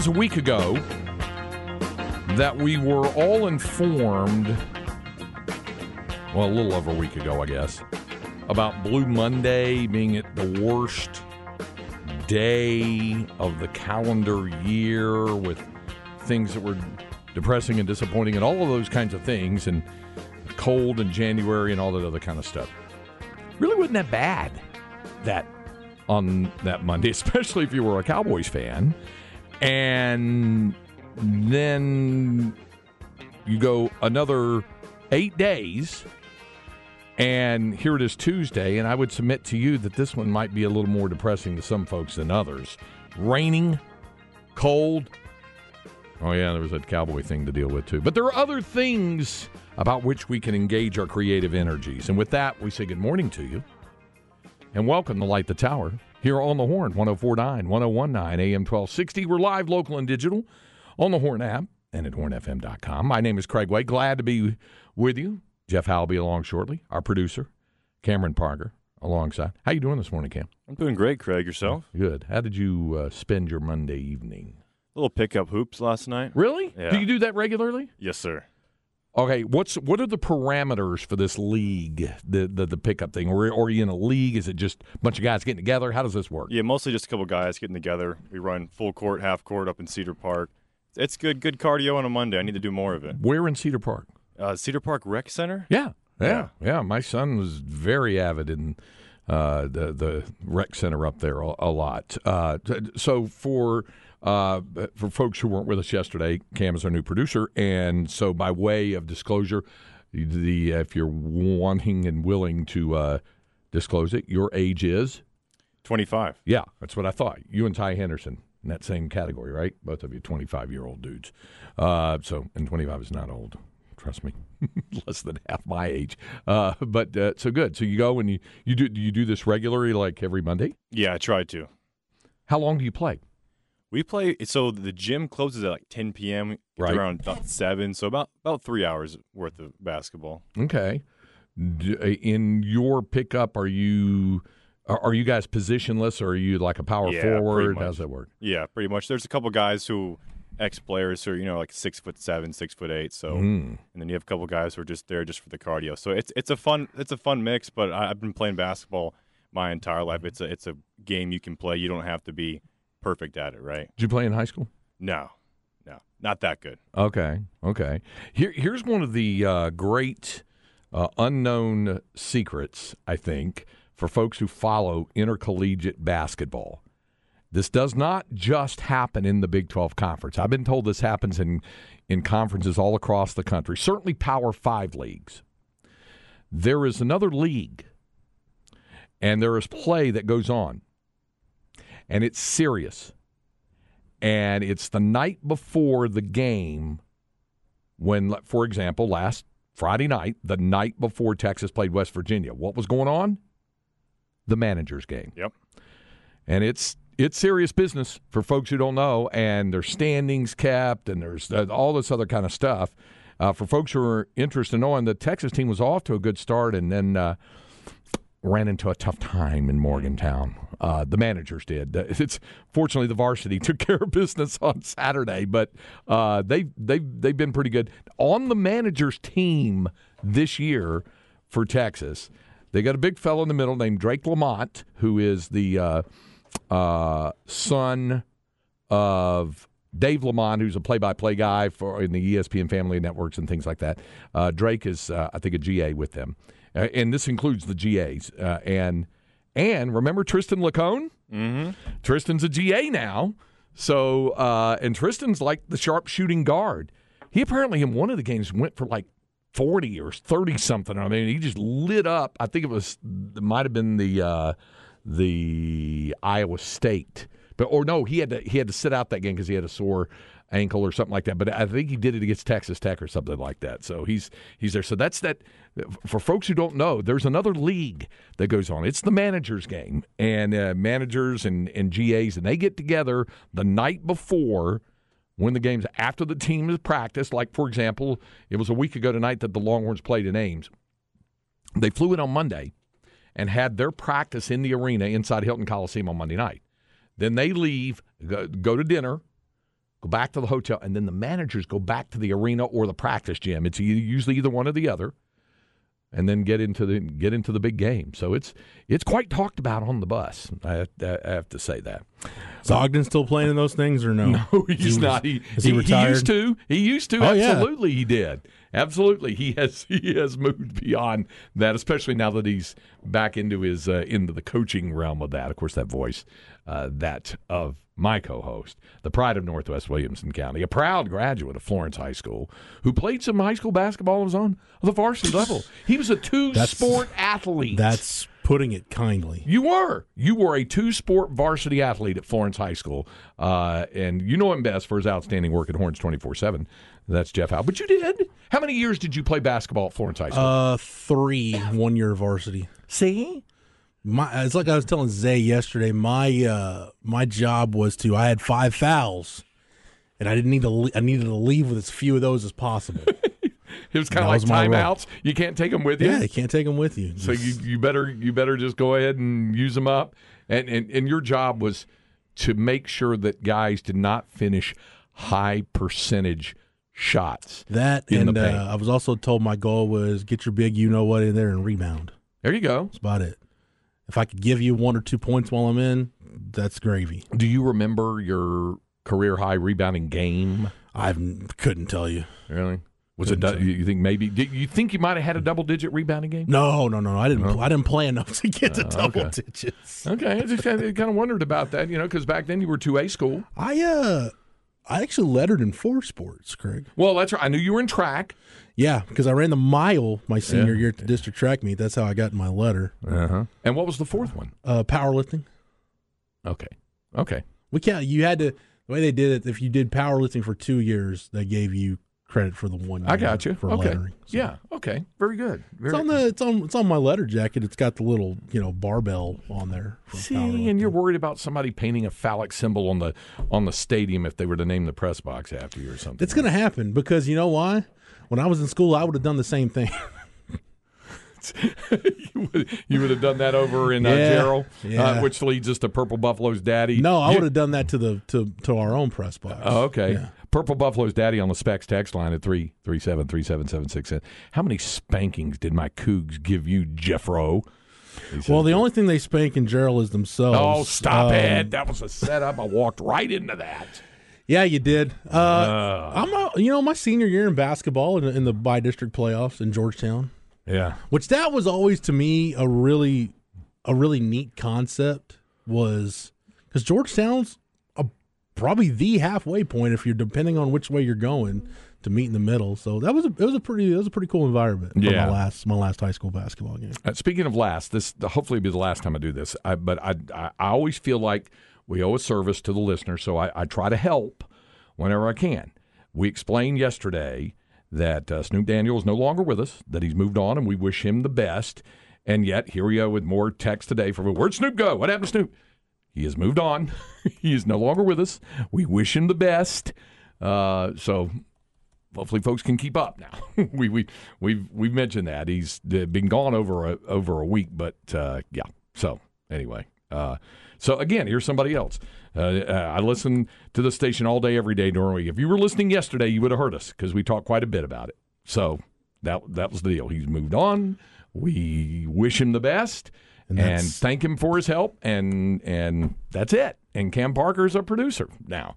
Was a week ago that we were all informed, well, a little over a week ago, I guess, about Blue Monday being at the worst day of the calendar year with things that were depressing and disappointing and all of those kinds of things, and cold in January and all that other kind of stuff. Really wasn't that bad that on that Monday, especially if you were a Cowboys fan. And then you go another eight days, and here it is Tuesday. And I would submit to you that this one might be a little more depressing to some folks than others. Raining, cold. Oh, yeah, there was a cowboy thing to deal with, too. But there are other things about which we can engage our creative energies. And with that, we say good morning to you and welcome to Light the Tower here on the Horn, 1049, 1019, AM 1260. We're live, local, and digital on the Horn app and at hornfm.com. My name is Craig Way. Glad to be with you. Jeff Howe will be along shortly, our producer, Cameron Parker, alongside. How you doing this morning, Cam? I'm doing great, Craig. Yourself? Good. How did you uh, spend your Monday evening? A little pickup hoops last night. Really? Yeah. Do you do that regularly? Yes, sir. Okay, what's what are the parameters for this league, the the, the pickup thing, or, or are you in a league? Is it just a bunch of guys getting together? How does this work? Yeah, mostly just a couple guys getting together. We run full court, half court up in Cedar Park. It's good, good cardio on a Monday. I need to do more of it. Where in Cedar Park? Uh, Cedar Park Rec Center. Yeah, yeah, Yeah. yeah. My son was very avid in uh, the the rec center up there a, a lot. Uh, so for uh, for folks who weren't with us yesterday, Cam is our new producer, and so by way of disclosure, the if you're wanting and willing to uh, disclose it, your age is 25. yeah, that's what I thought. You and Ty Henderson in that same category, right? Both of you 25 year old dudes. Uh, so, and 25 is not old. Trust me, less than half my age. Uh, but uh, so good. So you go and you, you do you do this regularly, like every Monday. Yeah, I try to. How long do you play? We play. So the gym closes at like 10 p.m. Right. around about seven. So about about three hours worth of basketball. Okay. D- uh, In your pickup, are you are, are you guys positionless, or are you like a power Yeah, pretty forward? much. How's that work? Yeah, pretty much. There's a couple guys who ex players who are you know like six foot seven, six foot eight. So Mm. and then you have a couple guys who are just there just for the cardio. So it's it's a fun it's a fun mix. But I, I've been playing basketball my entire life. It's a it's a game you can play. You don't have to be perfect at it, right? Did you play in high school? No, no, not that good. Okay, okay. Here, here's one of the uh, great uh, unknown secrets, I think, for folks who follow intercollegiate basketball. This does not just happen in the Big 12 Conference. I've been told this happens in, in conferences all across the country, certainly Power Five leagues. There is another league, and there is play that goes on, and it's serious. And it's the night before the game when for example last friday night the night before texas played west virginia what was going on? The managers game. Yep. and it's it's serious business for folks who don't know and there's standings kept and there's uh, all this other kind of stuff uh, for folks who are interested in knowing the texas team was off to a good start and then uh, ran into a tough time in Morgantown. Uh, the managers did. It's fortunately the varsity took care of business on Saturday, but uh, they they they've been pretty good on the managers team this year for Texas. They got a big fellow in the middle named Drake Lamont, who is the uh, uh, son of Dave Lamont, who's a play-by-play guy for in the ESPN family networks and things like that. Uh, Drake is, uh, I think, a GA with them, uh, and this includes the GAs. Uh, and and remember Tristan Lacone? Mm-hmm. Tristan's a GA now, So uh, and Tristan's like the sharp shooting guard. He apparently in one of the games went for like forty or thirty something. I mean, he just lit up. I think it was it might have been the uh, the Iowa State, but or no, he had to he had to sit out that game because he had a sore ankle or something like that. But I think he did it against Texas Tech or something like that. So he's he's there. So that's that. For folks who don't know, there's another league that goes on. It's the managers game, and uh, managers and and GAs, and they get together the night before. When the game's after the team has practiced, like for example, it was a week ago tonight that the Longhorns played in Ames. They flew in on Monday and had their practice in the arena inside Hilton Coliseum on Monday night. Then they leave, go, go to dinner, go back to the hotel, and then the managers go back to the arena or the practice gym. It's usually either one or the other, and then get into the get into the big game. So it's it's quite talked about on the bus. I have, I have to say that. Is Ogden still playing in those things or no? No, he's he- not. He, he retired? used to. He used to. Oh, yeah. Absolutely, he did. Absolutely, he has. He has moved beyond that, especially now that he's back into his uh, into the coaching realm of that. Of course, that voice, uh, that of my co-host, the pride of Northwest Williamson County, a proud graduate of Florence High School, who played some high school basketball of his own on the varsity level. He was a two-sport athlete. That's putting it kindly. You were. You were a two sport varsity athlete at Florence High School. Uh, and you know him best for his outstanding work at Horns 24 7. That's Jeff Howe. But you did. How many years did you play basketball at Florence High School? Uh, three one year varsity. See? My it's like I was telling Zay yesterday. My uh my job was to I had five fouls, and I didn't need to. le- I needed to leave with as few of those as possible. It was kind of like was my role. timeouts. You can't take them with you. yeah, you can't take them with you. So you, you better you better just go ahead and use them up. And, and and your job was to make sure that guys did not finish high percentage shots. that and uh, I was also told my goal was get your big you know what in there and rebound. There you go. That's about it. If I could give you one or two points while I'm in, that's gravy. Do you remember your career high rebounding game? I couldn't tell you. Really? Was it? Say. You think maybe? Did you think you might have had a double digit rebounding game? No, no, no, no. I didn't. I didn't play enough to get to double Oh, okay. digits. Okay, I just kind kind of wondered about that, you know, because back then you were two A school. I uh, I actually lettered in four sports, Craig. Well, that's right. I knew you were in track. Yeah, because I ran the mile my senior Yeah. year at the district track meet. That's how I got my letter. Uh huh. And what was the fourth one? Uh, powerlifting. Okay. Okay. We can't. You had to. The way they did it, if you did powerlifting for two years, they gave you credit for the one. I got you. for okay. lettering. So Yeah. Okay. Very good. Very It's on the it's on it's on my letter jacket. It's got the little you know barbell on there. See, and you're worried about somebody painting a phallic symbol on the on the stadium if they were to name the press box after you or something. It's going to happen because you know why? When I was in school, I would have done the same thing. you, would, you would have done that over in uh, Yeah, Jarrell, yeah. uh, which leads us to Purple Buffalo's daddy. no, I You- would have done that to the to to our own press box. Oh, okay. Yeah. Purple Buffalo's daddy on the Specs text line at three three seven three seven seven six. How many spankings did my Cougs give you, Jeffro? Well, the only thing they spank in Jarrell is themselves. oh, stop Um, it! That was a setup. I walked right into that. Yeah, you did. Uh, I'm a, you know my senior year in basketball in, in the by district playoffs in Georgetown, Yeah. which that was always to me a really a really neat concept was because Georgetown's probably the halfway point if you're depending on which way you're going to meet in the middle. So that was a, it was a pretty it was a pretty cool environment for Yeah. my last my last high school basketball game. Uh, speaking of last, this hopefully will be the last time I do this. I, but I, I I always feel like we owe a service to the listener, so I, I try to help whenever I can. We explained yesterday that uh, Snoop Daniel is no longer with us, that he's moved on, and we wish him the best. And yet, here we are with more text today from where'd Snoop go? What happened to Snoop? He has moved on. he is no longer with us. We wish him the best. Uh, so hopefully folks can keep up now. we we we've we've mentioned that he's been gone over a, over a week, but uh, yeah. So anyway, uh, so again, here's somebody else. Uh, uh, I listen to the station all day, every day during the week. If you were listening yesterday, you would have heard us because we talked quite a bit about it. So that that was the deal. He's moved on. We wish him the best. And And, thank him for his help, and and that's it. And Cam Parker's a producer now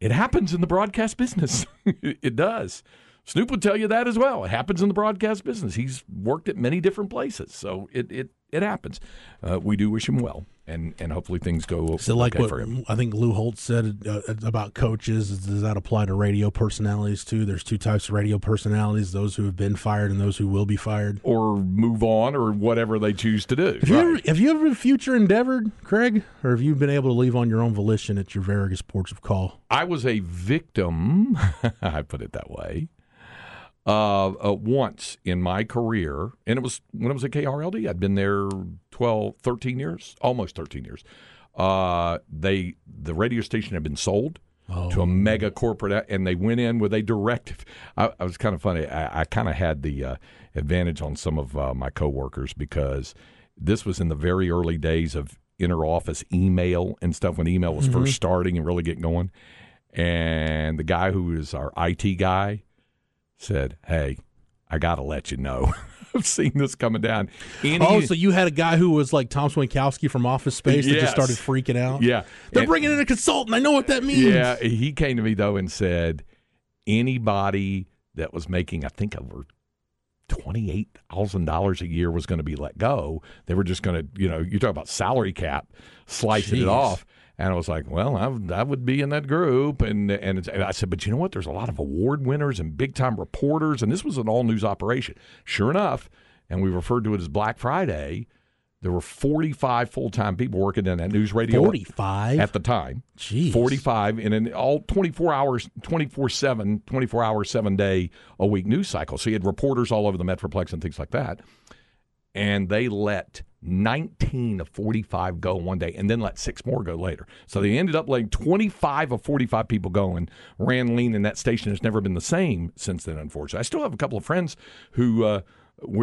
it happens in the broadcast business. it does. Snoop would tell you that as well. It happens in the broadcast business. He's worked at many different places, so it it it happens. Uh, we do wish him well. And and hopefully things go So, like okay what for him. I think Lou Holtz said uh, about coaches, is- does that apply to radio personalities too? There's two types of radio personalities: those who have been fired and those who will be fired. Or move on, or whatever they choose to do. Have you ever have you ever future endeavored, Craig, or have you been able to leave on your own volition at your various ports of call? I was a victim, I put it that way, uh, uh, once in my career, and it was when I was at KRLD. I'd been there 12, 13 years, almost 13 years. Uh, they the radio station had been sold to a mega corporate, and they went in with a directive. I, I was kind of funny. I, I kind of had the uh, advantage on some of uh, my coworkers because this was in the very early days of interoffice email and stuff when email was first starting and really getting going. And the guy who was our IT guy said, "Hey, I got to let you know. I've seen this coming down." Any- Oh, so you had a guy who was like Tom Smykowski from Office Space that just started freaking out. yeah, they're And- bringing in a consultant. I know what that means. Yeah, he came to me though and said anybody that was making, I think, over twenty eight thousand dollars a year was going to be let go. They were just going to, you know, you talk about salary cap, slicing it off. And I was like, well, I, would- I would be in that group. And and, it's, and I said, but you know what? There's a lot of award winners and big time reporters, and this was an all news operation. Sure enough, and we referred to it as Black Friday. There were 45 full time people working in that news radio forty five. at the time. Jeez. 45 in an all 24 hours 24 7 24 hour 7 day a week news cycle so you had reporters all over the metroplex and things like that and they let 19 of 45 go one day and then let six more go later so they ended up letting 25 of 45 people go and ran lean and that station has never been the same since then unfortunately i still have a couple of friends who uh,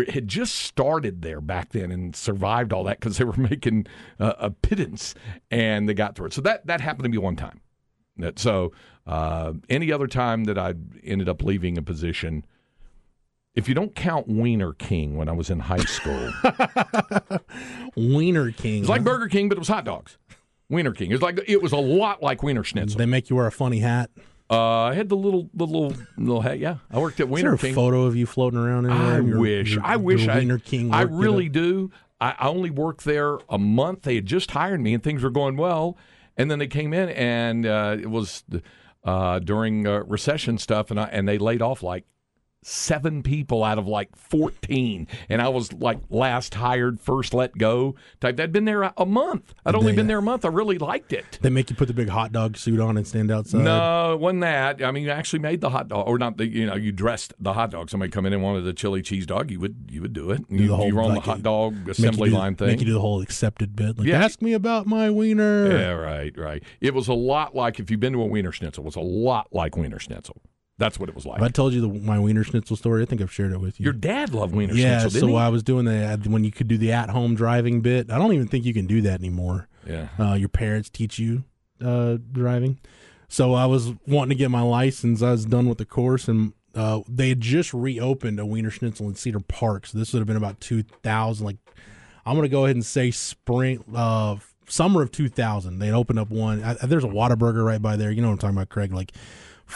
had just started there back then and survived all that because they were making uh, a pittance and they got through it. So that that happened to me one time. So uh, any other time that I ended up leaving a position, if you don't count Wiener King when I was in high school, Wiener King. it's like Burger King, but it was hot dogs. Wiener King. It was like it was a lot like Wiener Schnitzel. They make you wear a funny hat. Uh, I had the little the little little hat. Yeah, I worked at Is there Wiener a King. photo of you floating around? I your- wish. your- I wish. I, Wiener King. I really do. I, I only worked there a month. They had just hired me, and things were going well. And then they came in, and uh, it was uh, during uh, recession stuff, and I, and they laid off like seven people out of like 14 and i was like last hired first let go type i'd been there a, month i'd only They- been uh, there a month i really liked it They make you put the big hot dog suit on and stand outside. no, it wasn't that. I mean, you actually made the hot dog, or not? The, you know, you dressed the hot dog. Somebody come in and wanted a chili cheese dog, you would you would do it. Do You, the whole, you were on like, the hot dog assembly do- line Make you thing. do the whole accepted bit. Like, Yeah. ask me about my wiener. Yeah, right, right. It was a lot like if you've been to a Wiener Schnitzel. It was a lot like Wiener Schnitzel. That's what it was like. I told you the, my wiener schnitzel story? I think I've shared it with you. Your dad loved Wiener yeah, Schnitzel, so didn't I was doing the when you could do the at home driving bit. I don't even think you can do that anymore. Yeah. Uh, your parents teach you uh, driving. So I was wanting to get my license. I was done with the course, and uh, they had just reopened a Wiener Schnitzel in Cedar Park. So this would have been about 2000. Like I'm going to go ahead and say spring, uh, summer of 2000. They opened up one. I, there's a Whataburger right by there. You know what I'm talking about, Craig? Like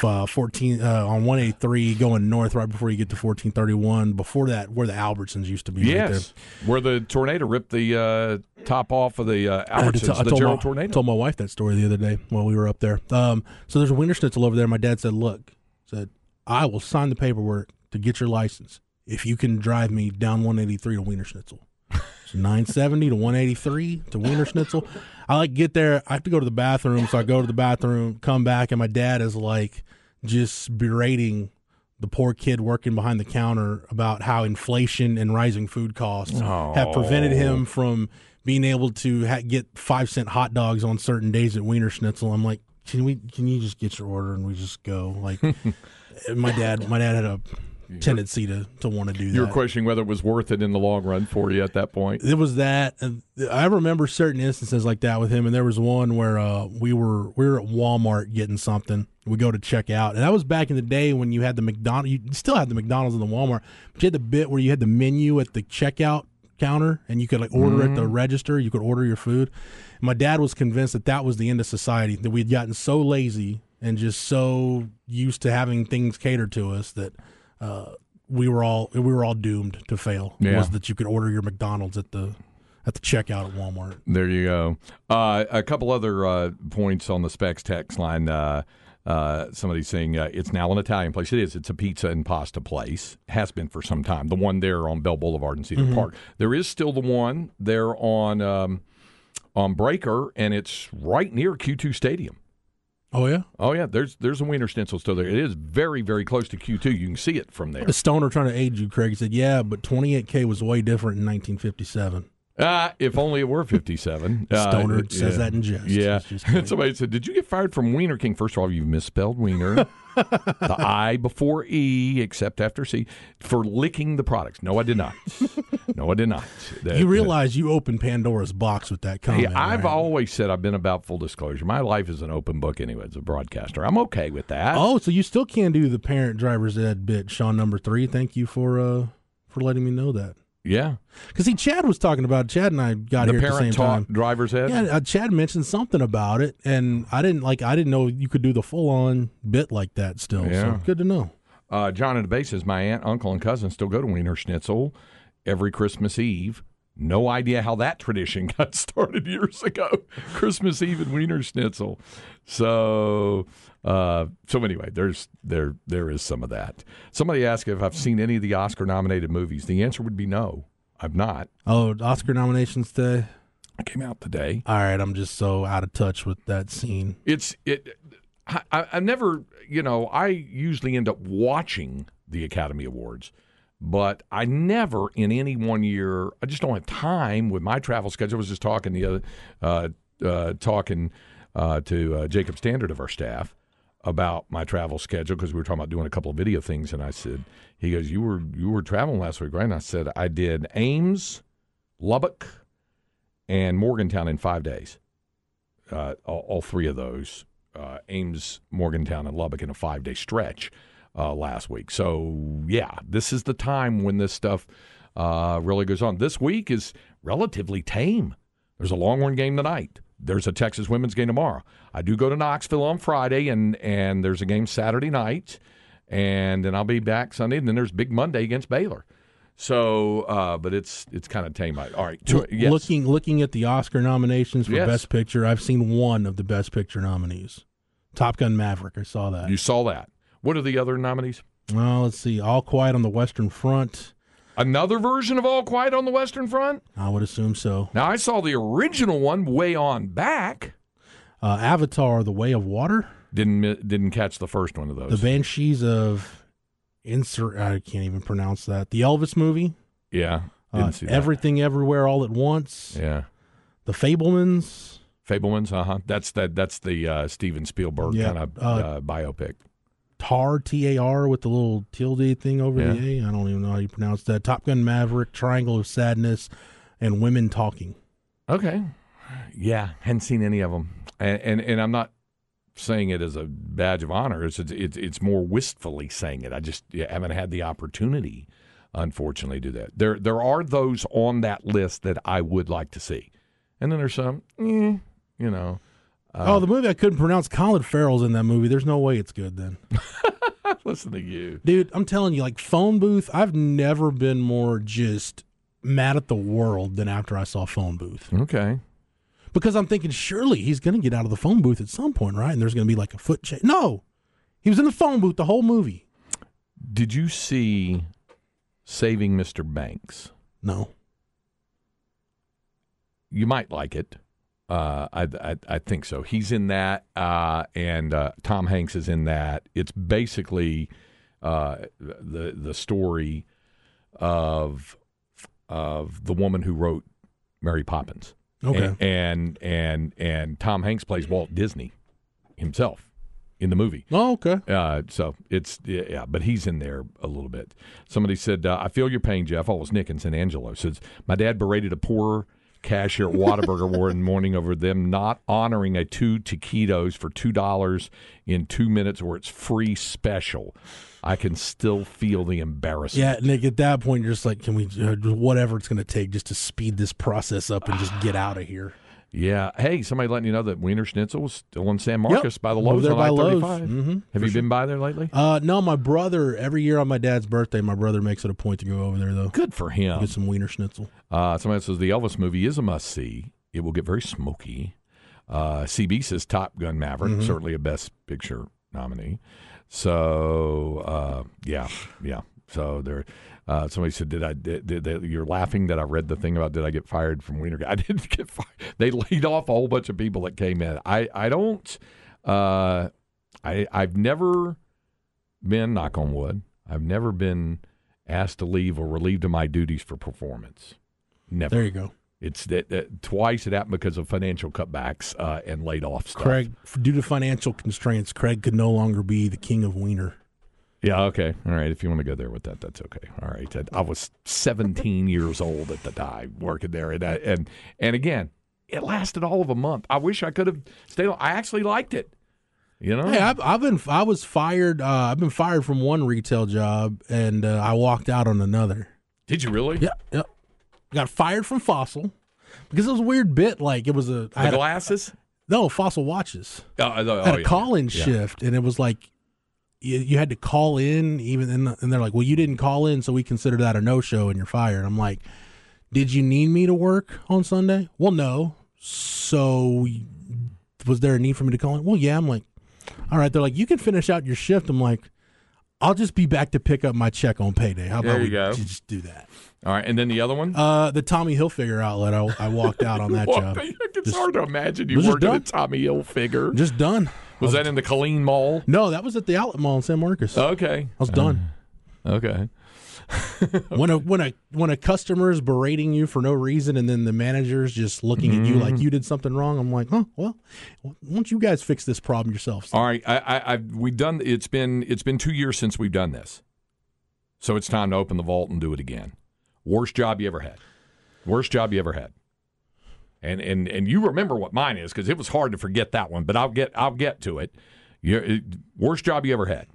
uh, 14 uh, on 183 going north right before you get to 1431. Before that, where the Albertsons used to be. right there. Yes. Where the tornado ripped the uh, top off of the uh, Albertsons, the told Jarrell my, tornado. told my wife that story the other day while we were up there. Um, so there's a Wiener Schnitzel over there. My dad said, "Look, said I will sign the paperwork to get your license if you can drive me down 183 to Wiener Schnitzel." So 970 to 183 to Wiener Schnitzel. I like get there. I have to go to the bathroom, so I go to the bathroom, come back, and my dad is like just berating the poor kid working behind the counter about how inflation and rising food costs have prevented oh. him from being able to ha- get five cent hot dogs on certain days at Wiener Schnitzel. I'm like, can we? Can you just get your order and we just go? Like, my dad, my dad had a tendency to to want to do that. You were questioning whether it was worth it in the long run for you at that point. It was that. and I remember certain instances like that with him, and there was one where uh, we were we were at Walmart getting something. We go to check out, and that was back in the day when you had the McDonald. You still had the McDonald's in the Walmart, but you had the bit where you had the menu at the checkout counter, and you could like order at the register. You could order your food. My dad was convinced that that was the end of society. That we'd gotten so lazy and just so used to having things catered to us that. Uh, we were all we were all doomed to fail. Yeah. Was that you could order your McDonald's at the at the checkout at Walmart. There you go. Uh, a couple other uh, points on the specs text line. Uh, uh, somebody's saying uh, it's now an Italian place. It is. It's a pizza and pasta place. Has been for some time. The one there on Bell Boulevard in Cedar Mm-hmm. Park. There is still the one there on um, on Breaker, and it's right near Q2 Stadium. Oh yeah, Oh yeah, there's there's a Wiener Schnitzel still there. It is very very close to Q2. You can see it from there. the stoner trying to aid you, Craig said, "Yeah, but 28K was way different in 1957." Uh, if only it were 57. Uh, Stoner it- says yeah. that in jest. Yeah. Somebody said, Did you get fired from Wiener King? First of all, you've misspelled Wiener. the I before E, except after C, for licking the products. No, I did not. No, I did not. That- you realize you opened Pandora's box with that Hey, comment. I've right? always said I've been about full disclosure. My life is an open book anyway, as a broadcaster. I'm okay with that. Oh, so you still can do the parent driver's ed bit, Sean number three. Thank you for uh for letting me know that. Yeah. Because see, Chad was talking about Chad and I got The here at the same time. driver's head. Yeah, uh, Chad mentioned something about it, and I didn't like. I didn't know you could do the full on bit like that. Still, Yeah. so good to know. Uh, John in the base says my aunt, uncle, and cousin still go to Wiener Schnitzel every Christmas Eve. No idea how that tradition got started years ago. Christmas Eve and Wiener Schnitzel. So, uh, so anyway, there's there there is some of that. Somebody asked if I've seen any of the Oscar nominated movies. The answer would be no. I've not. Oh, Oscar nominations day. I came out today. All right, I'm just so out of touch with that scene. It's it. I, I I never, you know, I usually end up watching the Academy Awards, but I never in any one year. I just don't have time with my travel schedule. I was just talking the other, uh, uh, talking uh, to uh, Jacob Standard of our staff about my travel schedule because we were talking about doing a couple of video things, and I said, he goes, "You were you were traveling last week, right?" And I said, "I did Ames, Lubbock, and Morgantown in five days." uh, all, all three of those uh, Ames, Morgantown, and Lubbock in a five day stretch uh, last week. So, yeah, this is the time when this stuff uh, really goes on. This week is relatively tame. There's a Longhorn game tonight. There's a Texas women's game tomorrow. I do go to Knoxville on Friday, and, and there's a game Saturday night, and then I'll be back Sunday, and then there's Big Monday against Baylor. So, uh, but it's it's kind of tame. All right, L- yes. Looking looking at the Oscar nominations for Yes. Best Picture, I've seen one of the Best Picture nominees. Top Gun Maverick. I saw that. you saw that. What are the other nominees? Well, let's see. All Quiet on the Western Front. Another version of All Quiet on the Western Front? I would assume so. Now, I saw the original one way on back. Uh, Avatar: The Way of Water. Didn't didn't catch the first one of those. The. Banshees of insert. I can't even pronounce that. The Elvis movie. yeah, Uh. Everything Everywhere All at Once. Yeah, The Fabelmans. Fabelmans. Uh huh. That's that. That's the uh, Steven Spielberg Yeah, kind of uh, uh, biopic. Tar T A R with the little tilde thing over Yeah. the A. I don't even know how you pronounce that. Top Gun Maverick, Triangle of Sadness, and Women Talking. Okay. Yeah, hadn't seen any of them, and and, and I'm not saying it as a badge of honor. It's it's it's more wistfully saying it. I just yeah, haven't had the opportunity, unfortunately, to do that. There there are those on that list that I would like to see, and then there's some, eh, you know. Oh, the movie I couldn't pronounce. Colin Farrell's in that movie. There's no way it's good then. Listen to you. Dude, I'm telling you, like Phone Booth, I've never been more just mad at the world than after I saw Phone Booth. Okay. Because I'm thinking, surely he's going to get out of the phone booth at some point, right? And there's going to be like a foot change. No, he was in the phone booth the whole movie. Did you see Saving Mr. Banks? No. you might like it. Uh, I, I I think so. He's in that, uh, and uh, Tom Hanks is in that. It's basically uh, the the story of of the woman who wrote Mary Poppins. Okay. and and and, and Tom Hanks plays Walt Disney himself in the movie. Oh, okay. Uh, so it's yeah, yeah, but he's in there a little bit. Somebody said, uh, "I feel your pain, Jeff." Oh, it was Nick in San Angelo. Says my dad berated a poor cashier at Whataburger one morning over them not honoring a two taquitos for two dollars in two minutes, where it's free special. I can still feel the embarrassment. Yeah, Nick, at that point, you're just like, can we, uh, whatever it's going to take just to speed this process up and just get out of here. Yeah. Hey, somebody letting you know that Wiener Schnitzel was still in San Marcos by the Lowe's there on by Lowe's. I-35. Mhm, Have you been by there lately? Uh, no, my brother. Every year on my dad's birthday, my brother makes it a point to go over there though. Good for him. Get some wiener schnitzel. Uh, somebody says the Elvis movie is a must see. It will get very smoky. Uh, CB says Top Gun Maverick, Mm-hmm. certainly a Best Picture nominee. So uh, yeah, yeah. So there. Uh, somebody said, "Did I? Did, did they, you're laughing that I read the thing about did I get fired from Wiener? I didn't get fired. They laid off a whole bunch of people that came in. I I don't. Uh, I I've never been knock on wood. I've never been asked to leave or relieved of my duties for performance. Never. There you go, It's that, that twice it happened because of financial cutbacks uh, and laid off stuff. Craig. Due to financial constraints, Craig could no longer be the king of wiener. Yeah. Okay. All right. If you want to go there with that, that's okay. All right. I, I was 17 years old at the time working there, and I, and and again, it lasted all of a month. I wish I could have stayed. I actually liked it. You know. Hey, I've, I've been I was fired. Uh, I've been fired from one retail job, and uh, I walked out on another. Did you really? Yep, yep. Got fired from Fossil because it was a weird bit. Like it was a I The had a, glasses. no Fossil watches. Oh, oh, I had a yeah. call in Yeah. shift, and it was like you, you had to call in, even and, and they're like, "Well, you didn't call in, so we consider that a no show, and you're fired." I'm like, "Did you need me to work on Sunday?" Well, no. So was there a need for me to call in? Well, yeah. I'm like, all right. They're like, you can finish out your shift. I'm like, I'll just be back to pick up my check on payday. How about you we go. just do that? All right. And then the other one. Uh, the Tommy Hilfiger outlet. I, I walked out on that job. It's Just- hard to imagine you was just working done. at Tommy Hilfiger. Just done. Was that in the Killeen Mall? No, that was at the outlet mall in San Marcos. Okay. I was done. Okay. when a when a when a customer is berating you for no reason and then the manager's just looking at you Mm-hmm. like you did something wrong i'm like oh well why don't you guys fix this problem yourselves All right, I, I, I've we've done. It's been it's been two years since we've done this, so it's time to open the vault and do it again. Worst job you ever had. Worst job you ever had. And and and you remember what mine is because it was hard to forget that one. But I'll get I'll get to it. Your worst job you ever had,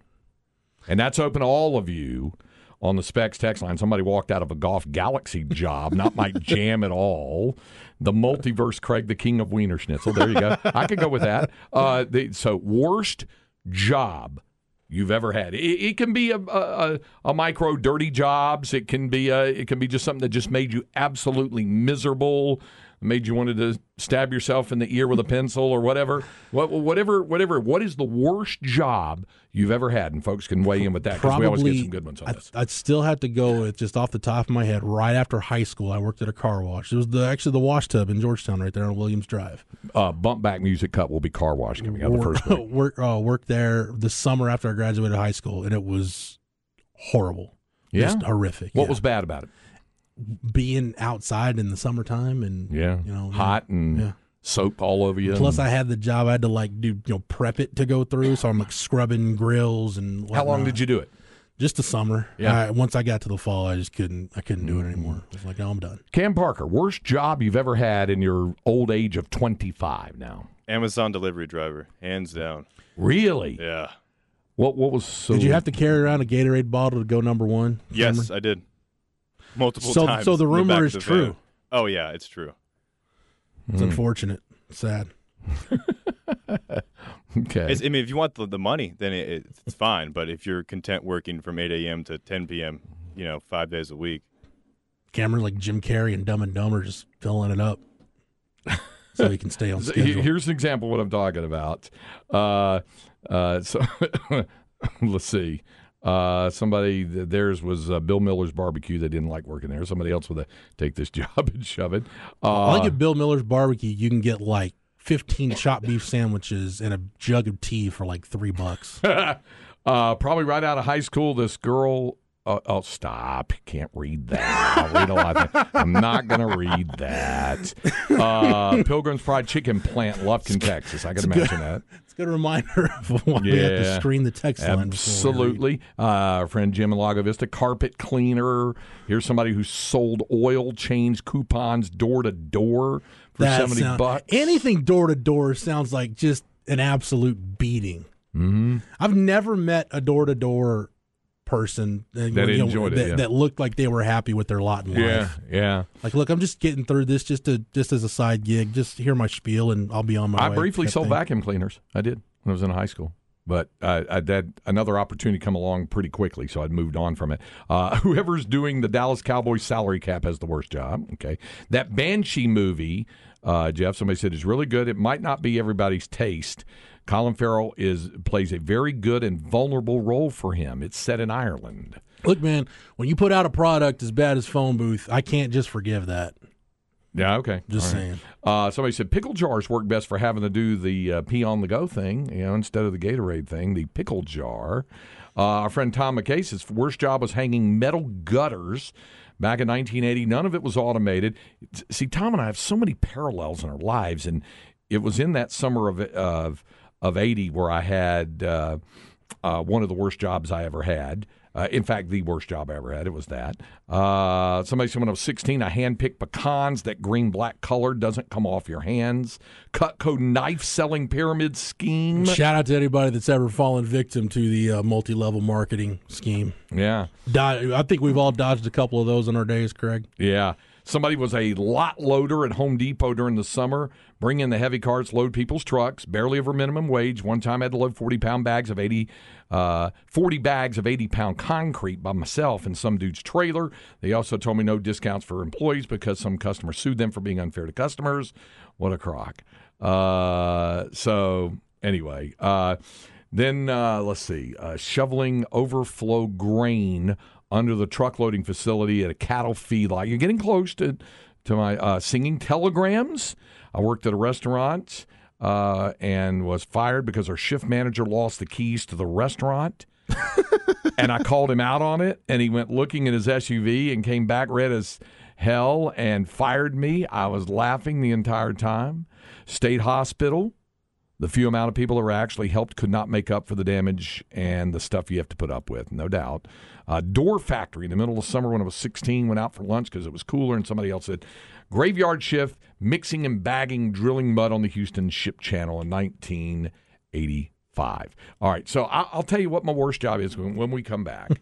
and that's open to all of you on the specs text line. Somebody walked out of a Golf Galaxy job, not my jam at all. The multiverse, Craig, the king of Wiener Schnitzel. There you go. I could go with that. Uh, the, so worst job you've ever had. It, it can be a, a, a micro dirty jobs. It can be a, it can be just something that just made you absolutely miserable, made you wanted to stab yourself in the ear with a pencil or whatever. What, whatever, whatever. What is the worst job you've ever had? And folks can weigh in with that because we always get some good ones on I, this. I'd still have to go with just off the top of my head right after high school i worked at a car wash it was the actually the wash tub in georgetown right there on williams drive Uh, bump back music cut will be car wash coming out the first week. work, uh, worked there the summer after i graduated high school and it was horrible Yeah? just horrific What yeah. was bad about it? Being outside in the summertime and Yeah, you know hot and yeah. soap all over you. Plus, and- I had the job. I had to like do you know prep it to go through. So I'm like scrubbing grills and. how long did you do it? Just the summer. Yeah. I, once I got to the fall, I just couldn't. I couldn't do it anymore. Mm. I was like, no, I'm done. Cam Parker, worst job you've ever had in your old age of 25 now. Amazon delivery driver, hands down. Really? Yeah. What what was so Did you have to carry around a Gatorade bottle to go number one? Yes, Cameron? I did. Multiple So- times. so the rumor of is the true. van. Oh yeah, it's true. It's Hmm. unfortunate. Sad. Okay. It's, I mean, if you want the, the money, then it, it's fine. But if you're content working from 8 a.m. to 10 p.m., you know, five days a week, Cameron like Jim Carrey and Dumb and Dumber just filling it up so he can stay on schedule. Here's an example of what I'm talking about. Uh, uh, so let's see. Uh, somebody theirs was uh, Bill Miller's barbecue. They didn't like working there. Somebody else would take this job and shove it. Uh, I like at Bill Miller's barbecue. You can get like 15 chopped beef sandwiches and a jug of tea for like three bucks. Uh, probably right out of high school, this girl. Uh, oh, stop! Can't read that. I'll read a lot. Of that. I'm not going to read that. Uh, Pilgrim's Pride Chicken Plant, Lufkin, Texas. I got can imagine that. It's a good reminder of why we have to screen the text line. we read. Absolutely. Uh, our friend Jim in Lago Vista, carpet cleaner. Here's somebody who sold oil change coupons door to door for That 70 sound- bucks. Anything door to door sounds like just an absolute beating. Mm-hmm. I've never met a door to door person That you know, it, that, yeah. that looked like they were happy with their lot in life. yeah. yeah. Like, look, I'm just getting through this just to just as a side gig. Just hear my spiel, and I'll be on my way. I briefly sold thing. vacuum cleaners. I did when I was in high school. But I, I had another opportunity come along pretty quickly, so I'd moved on from it. Uh, whoever's doing the Dallas Cowboys salary cap has the worst job. Okay, that Banshee movie, uh, Jeff, somebody said is really good. It might not be everybody's taste. Colin Farrell is plays a very good and vulnerable role for him. It's set in Ireland. Look, man, when you put out a product as bad as Phone Booth, I can't just forgive that. Yeah, okay. Just right. saying. Uh, somebody said pickle jars work best for having to do the uh, pee on the go thing, you know, instead of the Gatorade thing. The pickle jar. Uh, our friend Tom McCase's worst job was hanging metal gutters back in 1980. None of it was automated. See, Tom and I have so many parallels in our lives, and it was in that summer of of of 80 where I had uh, uh, one of the worst jobs I ever had. Uh, in fact, the worst job I ever had. It was that. Uh, somebody said when I was 16, I handpicked pecans. That green black color doesn't come off your hands. Cutco knife selling pyramid scheme. Shout out to anybody that's ever fallen victim to the uh, multi-level marketing scheme. Yeah, I think we've all dodged a couple of those in our days, Craig. yeah. Somebody was a lot loader at Home Depot during the summer, bring in the heavy carts, load people's trucks, barely over minimum wage. One time I had to load 40 pound bags of 80, uh, 40 bags of 80 pound concrete by myself in some dude's trailer. They also told me no discounts for employees because some customers sued them for being unfair to customers. What a crock. Uh, so, anyway, uh, then uh, let's see, uh, shoveling overflow grain under the truck loading facility at a cattle feedlot. You're getting close to to my uh, singing telegrams. I worked at a restaurant uh, and was fired because our shift manager lost the keys to the restaurant. and I called him out on it, and he went looking in his SUV and came back red as hell and fired me. I was laughing the entire time. State hospital. The few amount of people that were actually helped could not make up for the damage and the stuff you have to put up with, no doubt. Uh, door factory in the middle of summer when I was 16, went out for lunch because it was cooler, and somebody else said, graveyard shift, mixing and bagging drilling mud on the Houston Ship Channel in 1985. All right, so I- I'll tell you what my worst job is when, when we come back.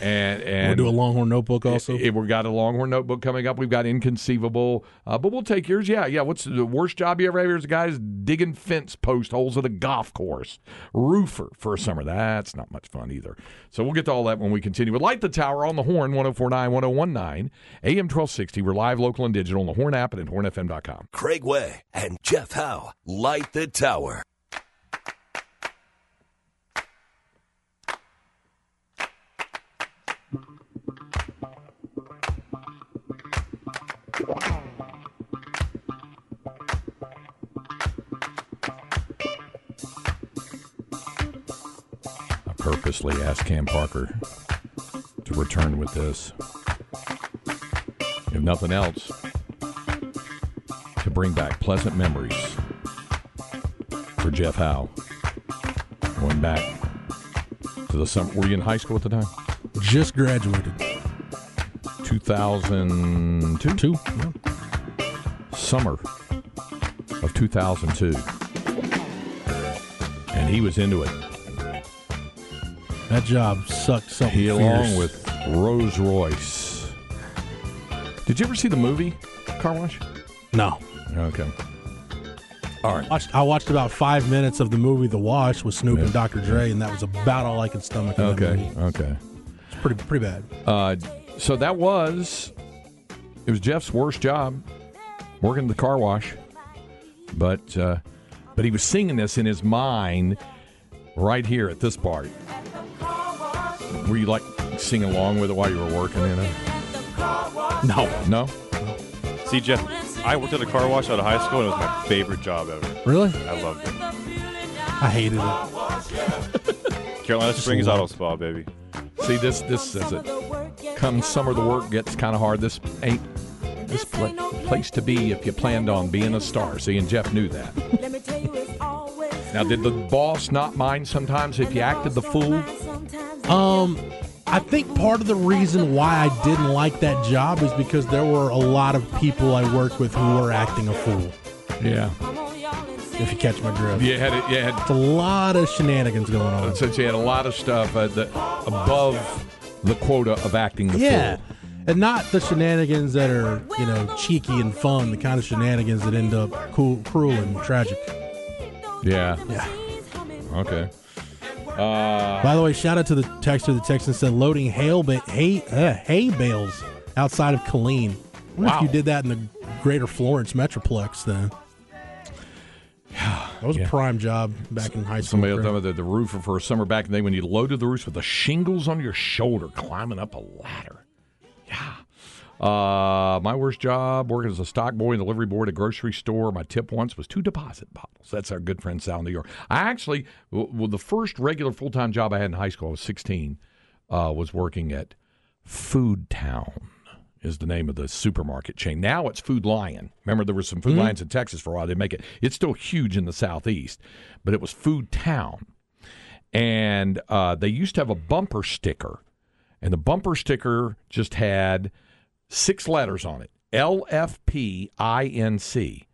and and We'll do a Longhorn notebook also. it- we've got a Longhorn notebook coming up. We've got inconceivable, uh, but we'll take yours. Yeah, yeah. What's the worst job you ever had? Here's a guy's digging fence post holes at a golf course. Roofer for a summer. That's not much fun either. So we'll get to all that when we continue. With Light the Tower on the Horn, 1049, 1019, AM 1260. We're live, local, and digital on the Horn app and at hornfm.com. Craig Way and Jeff Howe light the tower. Purposely asked Cam Parker to return with this. If nothing else, to bring back pleasant memories for Jeff Howe. Going back to the summer. Were you in high school at the time? Just graduated. 2002? Two. Yeah. Summer of 2002. And he was into it. That job sucked something He, fierce. along with Rose Royce. Did you ever see the movie Car Wash? no. Okay. All right. Watched, I watched about five minutes of the movie The Wash with Snoop and Dr. Dre, and that was about all I could stomach. Okay. movie. Okay. It's pretty pretty bad. Uh, so that was it was Jeff's worst job working the car wash, but uh, but he was singing this in his mind right here at this part. Were you like singing along with it while you were working in it? No, No. See, Jeff, I worked at a car wash out of high school, and it was my favorite job ever. really, I loved it. I hated it. Carolina Springs Auto Spa, baby. See this this says it. Come summer, the work gets kind of hard. This ain't this pla- place to be if you planned on being a star. See, and Jeff knew that. Now, did the boss not mind sometimes if you acted the fool? Um, I think part of the reason why I didn't like that job is because there were a lot of people I worked with who were acting a fool. Yeah. If you catch my drift, You had it. You had it's a lot of shenanigans going on. since you had a lot of stuff uh, that above the quota of acting the Yeah. fool. And not the shenanigans that are, you know, cheeky and fun, the kind of shenanigans that end up cool, cruel and tragic. Yeah. Yeah. Okay. Uh, By the way, shout out to the texter. The texter said loading hail ba- hay, uh, hay bales outside of Killeen. I wonder Wow. if you did that in the greater Florence Metroplex then. Yeah. That was Yeah. a prime job back in high school. somebody else done the, the roof for a summer back in the day when you loaded the roof with the shingles on your shoulder, climbing up a ladder. Uh, my worst job working as a stock boy and delivery boy at a grocery store. My tip once was two deposit bottles. That's our good friend Sal in New York. I actually, well, the first regular full time job I had in high school, I was 16, uh, was working at Food Town. Is the name of the supermarket chain. Now it's Food Lion. Remember, there were some Food Lions in Texas for a while. They make it. It's still huge in the southeast, but it was Food Town and uh, they used to have a bumper sticker, and the bumper sticker just had six letters on it: L F P I N C,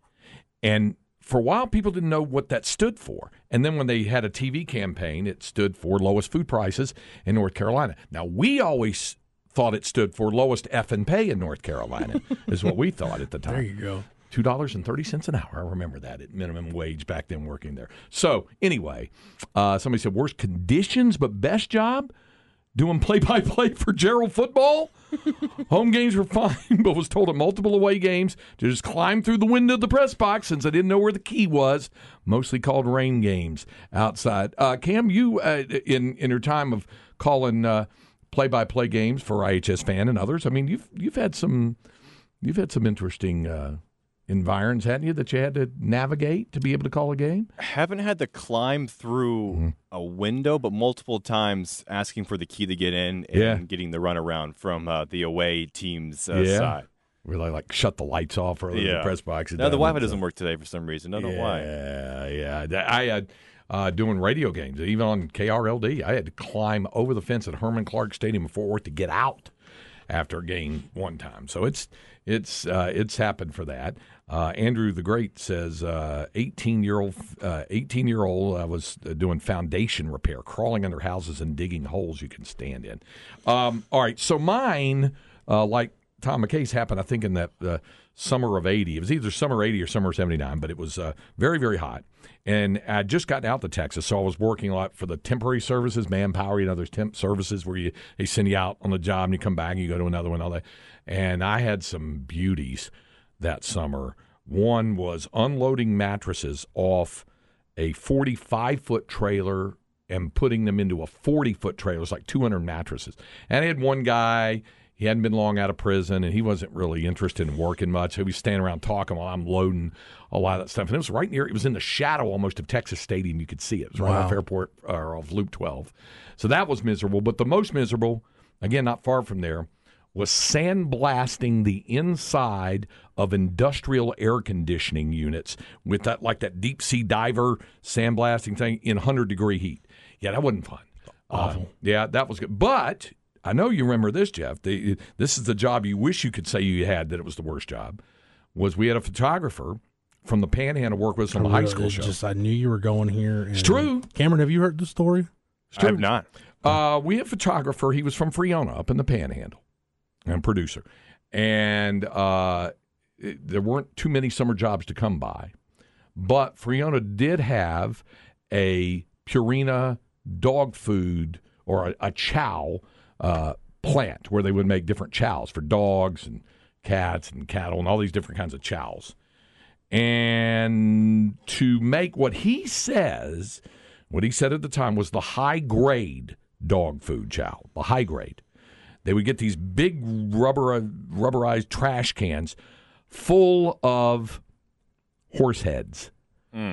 and for a while people didn't know what that stood for. And then when they had a TV campaign, it stood for lowest food prices in North Carolina. Now we always thought it stood for lowest F and pay in North Carolina, is what we thought at the time There you go. two dollars and thirty cents an hour. I remember that at minimum wage back then working there. So anyway, uh, somebody said worst conditions but best job doing play by play for Jarrell football. Home games were fine, but was told at multiple away games to just climb through the window of the press box since I didn't know where the key was. Mostly called rain games outside. Uh, Cam, you uh, in in your time of calling play by play games for IHS fan and others. I mean, you've you've had some you've had some interesting. Uh, environs, hadn't you, that you had to navigate to be able to call a game? haven't had to climb through Mm-hmm. a window, but multiple times asking for the key to get in and Yeah. getting the runaround from uh, the away team's uh, Yeah. side. Really, like shut the lights off or Yeah. the press box. Now the Wi-Fi doesn't work today for some reason. I don't know why. Yeah, yeah. I had uh, doing radio games, even on KRLD. I had to climb over the fence at Herman Clark Stadium in Fort Worth to get out after a game one time. So it's it's uh, it's happened for that. Uh, Andrew the Great says, eighteen year old eighteen year old uh, was uh, doing foundation repair, crawling under houses and digging holes you can stand in. Um, all right, so mine, uh, like Tom McKay's, happened I think in that uh, summer of eighty. It was either summer eighty or summer seventy nine, but it was uh, very very hot. And I'd just gotten out to Texas, so I was working a lot for the temporary services, manpower, you know, there's temp services where you they send you out on the job and you come back and you go to another one, all that. And I had some beauties that summer. One was unloading mattresses off a 45 foot trailer and putting them into a 40 foot trailer. It's like 200 mattresses. And I had one guy, he hadn't been long out of prison and he wasn't really interested in working much. He was standing around talking while I'm loading a lot of that stuff. And it was right near, it was in the shadow almost of Texas Stadium. You could see it. It was right Wow. off airport or off Loop 12. So that was miserable. But the most miserable, again, not far from there, was sandblasting the inside of industrial air conditioning units with that like that deep sea diver sandblasting thing in 100 degree heat. Yeah, that wasn't fun. Awful. Uh, yeah, that was good. But I know you remember this, Jeff. The, this is the job you wish you could say you had that it was the worst job. Was we had a photographer from the Panhandle work with us on the high school it's show. Just I knew you were going here. and- true. Cameron, have you heard the story? I have not. Uh, we had a photographer. He was from Friona up in the Panhandle, and producer. And uh, it- there weren't too many summer jobs to come by, but Friona did have a Purina dog food or a, a chow uh, plant where they would make different chows for dogs and cats and cattle and all these different kinds of chows. And to make what he says, what he said at the time was the high grade dog food chow, the high grade. They would get these big rubber rubberized trash cans full of horse heads.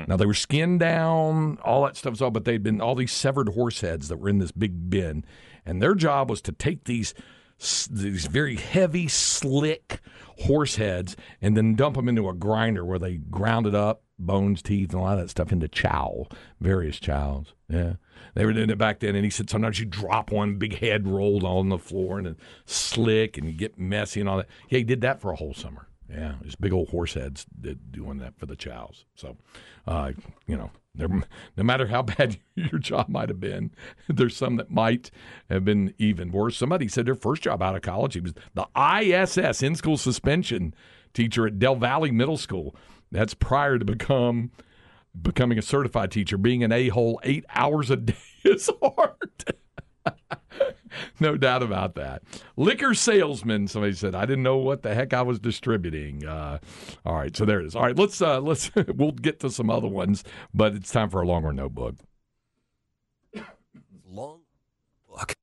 Now they were skinned down, all that stuff's all, but they'd been all these severed horse heads that were in this big bin, and their job was to take these these very heavy, slick horse heads and then dump them into a grinder where they ground it up, bones, teeth, and a lot of that stuff into chow, various chows. Yeah, they were doing it back then, and he said sometimes you drop one big head rolled on the floor and it's slick and you get messy and all that. Yeah, he did that for a whole summer. Yeah, these big old horse heads doing that for the chows. So, uh, you know, no matter how bad your job might have been, there's some that might have been even worse. Somebody said their first job out of college, he was the ISS in school suspension teacher at Del Valle Middle School. That's prior to become becoming a certified teacher. Being an a hole eight hours a day is hard. no doubt about that. Liquor salesman. Somebody said I didn't know what the heck I was distributing. Uh, all right, so there it is. All right, let's uh, let's we'll get to some other ones, but it's time for a Longhorn notebook. Long book.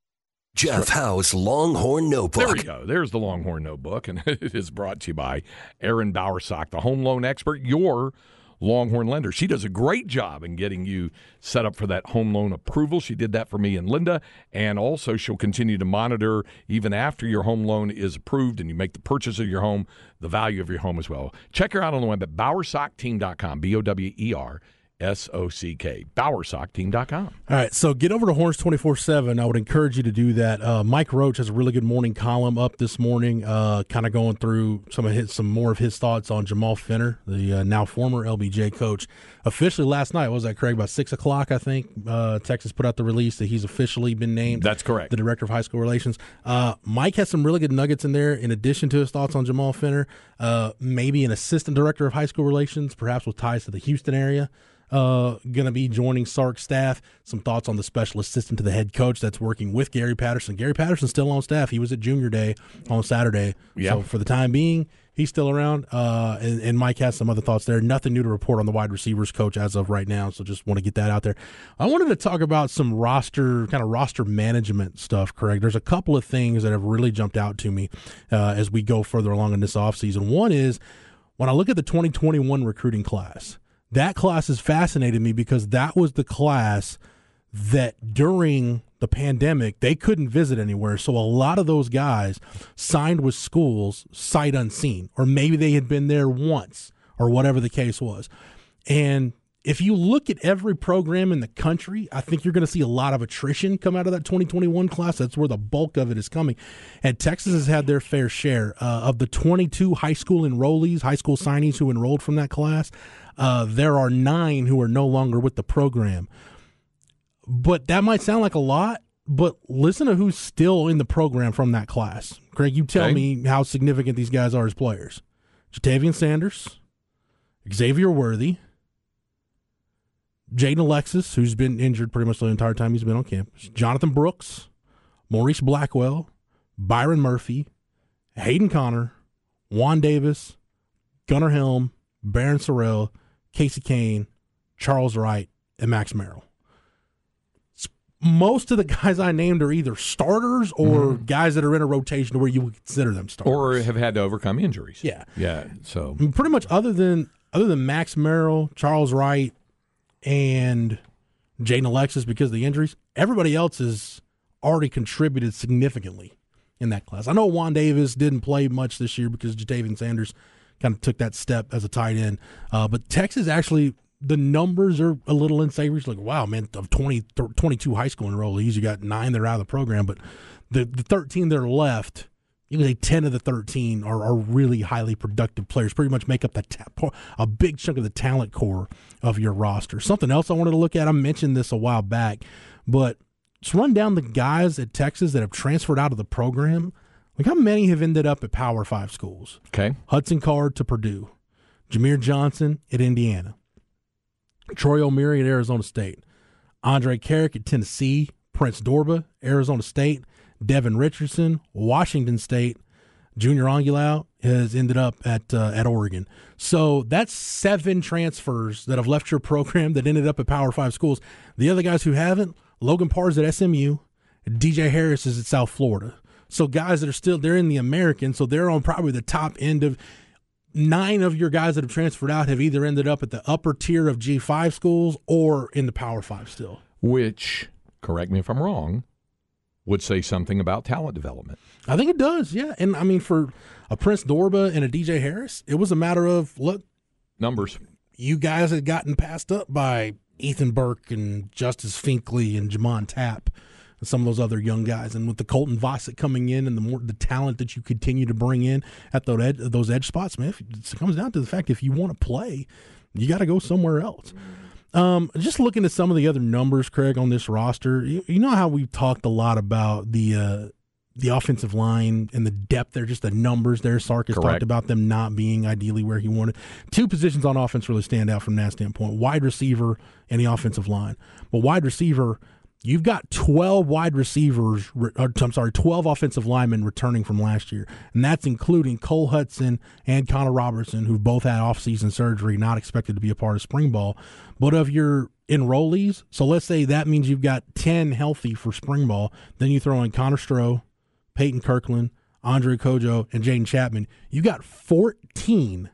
Jeff Howe's Longhorn Notebook. There we go. There's the Longhorn Notebook, and it is brought to you by Aaron Bowersock, the home loan expert. Your Longhorn lender. She does a great job in getting you set up for that home loan approval. She did that for me and Linda, and also she'll continue to monitor even after your home loan is approved and you make the purchase of your home, the value of your home as well. Check her out on the web at bowersockteam.com, B O W E R S O C K. BowersockTeam.com. All right, so get over to Horns 24 7. I would encourage you to do that. Uh, Mike Roach has a really good morning column up this morning, uh, kind of going through some of his, some more of his thoughts on Jamal Fenner, the uh, now former LBJ coach. Officially last night, was that, Craig? About 6 o'clock, I think, uh, Texas put out the release that he's officially been named. That's correct. The director of high school relations. Uh, Mike has some really good nuggets in there, in addition to his thoughts on Jamal Fenner. Uh, maybe an assistant director of high school relations, perhaps with ties to the Houston area uh, going to be joining Sark's staff. Some thoughts on the special assistant to the head coach that's working with Gary Patterson. Gary Patterson's still on staff. He was at junior day on Saturday. Yeah. So for the time being, he's still around. Uh, and, and, Mike has some other thoughts there. Nothing new to report on the wide receivers coach as of right now. So just want to get that out there. I wanted to talk about some roster, kind of roster management stuff, Craig. There's a couple of things that have really jumped out to me uh, as we go further along in this offseason. One is when I look at the 2021 recruiting class, that class has fascinated me because that was the class that during the pandemic they couldn't visit anywhere. So a lot of those guys signed with schools sight unseen or maybe they had been there once or whatever the case was. And if you look at every program in the country, I think you're going to see a lot of attrition come out of that 2021 class. That's where the bulk of it is coming. And Texas has had their fair share uh, of the 22 high school enrollees, high school signees who enrolled from that class. Uh, there are nine who are no longer with the program. But that might sound like a lot, but listen to who's still in the program from that class. Craig, you tell okay. me how significant these guys are as players. Ja'Tavion Sanders, Xavier Worthy, Jaden Alexis, who's been injured pretty much the entire time he's been on campus, Jonathan Brooks, Maurice Blackwell, Byron Murphy, Hayden Conner, Juan Davis, Gunnar Helm, Barryn Sorrell, Casey Cain, Charles Wright, and Max Merrill. Most of the guys I named are either starters or mm-hmm. guys that are in a rotation where you would consider them starters, or have had to overcome injuries. Yeah, yeah. So pretty much, other than other than Max Merrill, Charles Wright, and Jaden Alexis because of the injuries, everybody else has already contributed significantly in that class. I know Juan Davis didn't play much this year because Ja'Tavion Sanders kind of took that step as a tight end. Uh, but Texas actually, the numbers are a little unsavory. like, wow, man, of 20, 22 high school enrollees, you got nine that are out of the program, but the, the 13 that are left, you can say 10 of the 13 are, are really highly productive players, pretty much make up the ta- a big chunk of the talent core of your roster. Something else I wanted to look at, I mentioned this a while back, but let's run down the guys at Texas that have transferred out of the program like how many have ended up at Power Five schools? Okay. Hudson Card to Purdue, Jahmir Johnson at Indiana, Troy Omeire at Arizona State, Andrej Karic at Tennessee, Prince Dorbah, Arizona State, Devin Richardson, Washington State, Junior Angilau has ended up at uh, at Oregon. So that's seven transfers that have left your program that ended up at Power Five schools. The other guys who haven't, Logan Parr's at SMU, DJ Harris is at South Florida. So guys that are still they're in the American, so they're on probably the top end of nine of your guys that have transferred out have either ended up at the upper tier of G5 schools or in the Power 5 still. Which, correct me if I'm wrong, would say something about talent development. I think it does, yeah. And I mean, for a Prince Dorbah and a DJ Harris, it was a matter of look, numbers. You guys had gotten passed up by Ethan Burke and Justice Finkley and J'Mond Tapp and some of those other young guys. And with the Colton Vasek coming in and the more the talent that you continue to bring in at those edge, those edge spots, man, it comes down to the fact if you want to play, you got to go somewhere else. Um, just looking at some of the other numbers, Craig, on this roster, you, you know how we've talked a lot about the uh, the offensive line and the depth there, just the numbers there. Sark has Correct. talked about them not being ideally where he wanted. Two positions on offense really stand out from that standpoint wide receiver and the offensive line. But wide receiver, you've got 12 wide receivers, or, uh, I'm sorry, 12 offensive linemen returning from last year. And that's including Cole Hutson and Connor Robertson, who've both had offseason surgery, not expected to be a part of spring ball. But of your enrollees, so let's say that means you've got 10 healthy for spring ball, then you throw in Connor Stroh. Payton Kirkland, Andre Cojoe, and Jaden Chapman, you got 14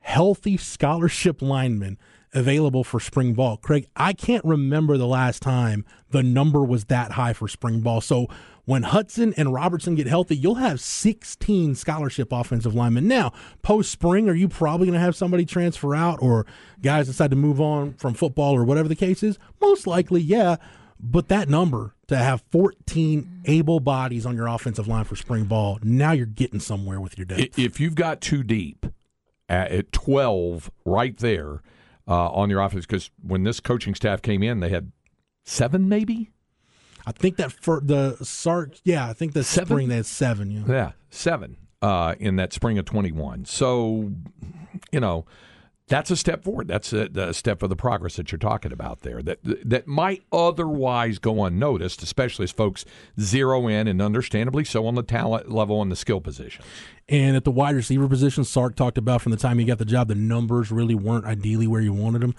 healthy scholarship linemen available for spring ball. Craig, I can't remember the last time the number was that high for spring ball. So when Hutson and Robertson get healthy, you'll have 16 scholarship offensive linemen. Now, post spring, are you probably going to have somebody transfer out or guys decide to move on from football or whatever the case is? Most likely, yeah. But that number to have 14 able bodies on your offensive line for spring ball, now you're getting somewhere with your depth. If you've got two deep at, at 12 right there uh, on your offense, because when this coaching staff came in, they had seven maybe? I think that for the Sark, yeah, I think the Seven? spring they had seven. Yeah. Yeah, seven uh, in that spring of 21. So, you know, that's a step forward. That's a, a step of the progress that you're talking about there that that might otherwise go unnoticed, especially as folks zero in and understandably so on the talent level and the skill position. And at the wide receiver position, Sark talked about from the time he got the job, the numbers really weren't ideally where you wanted them.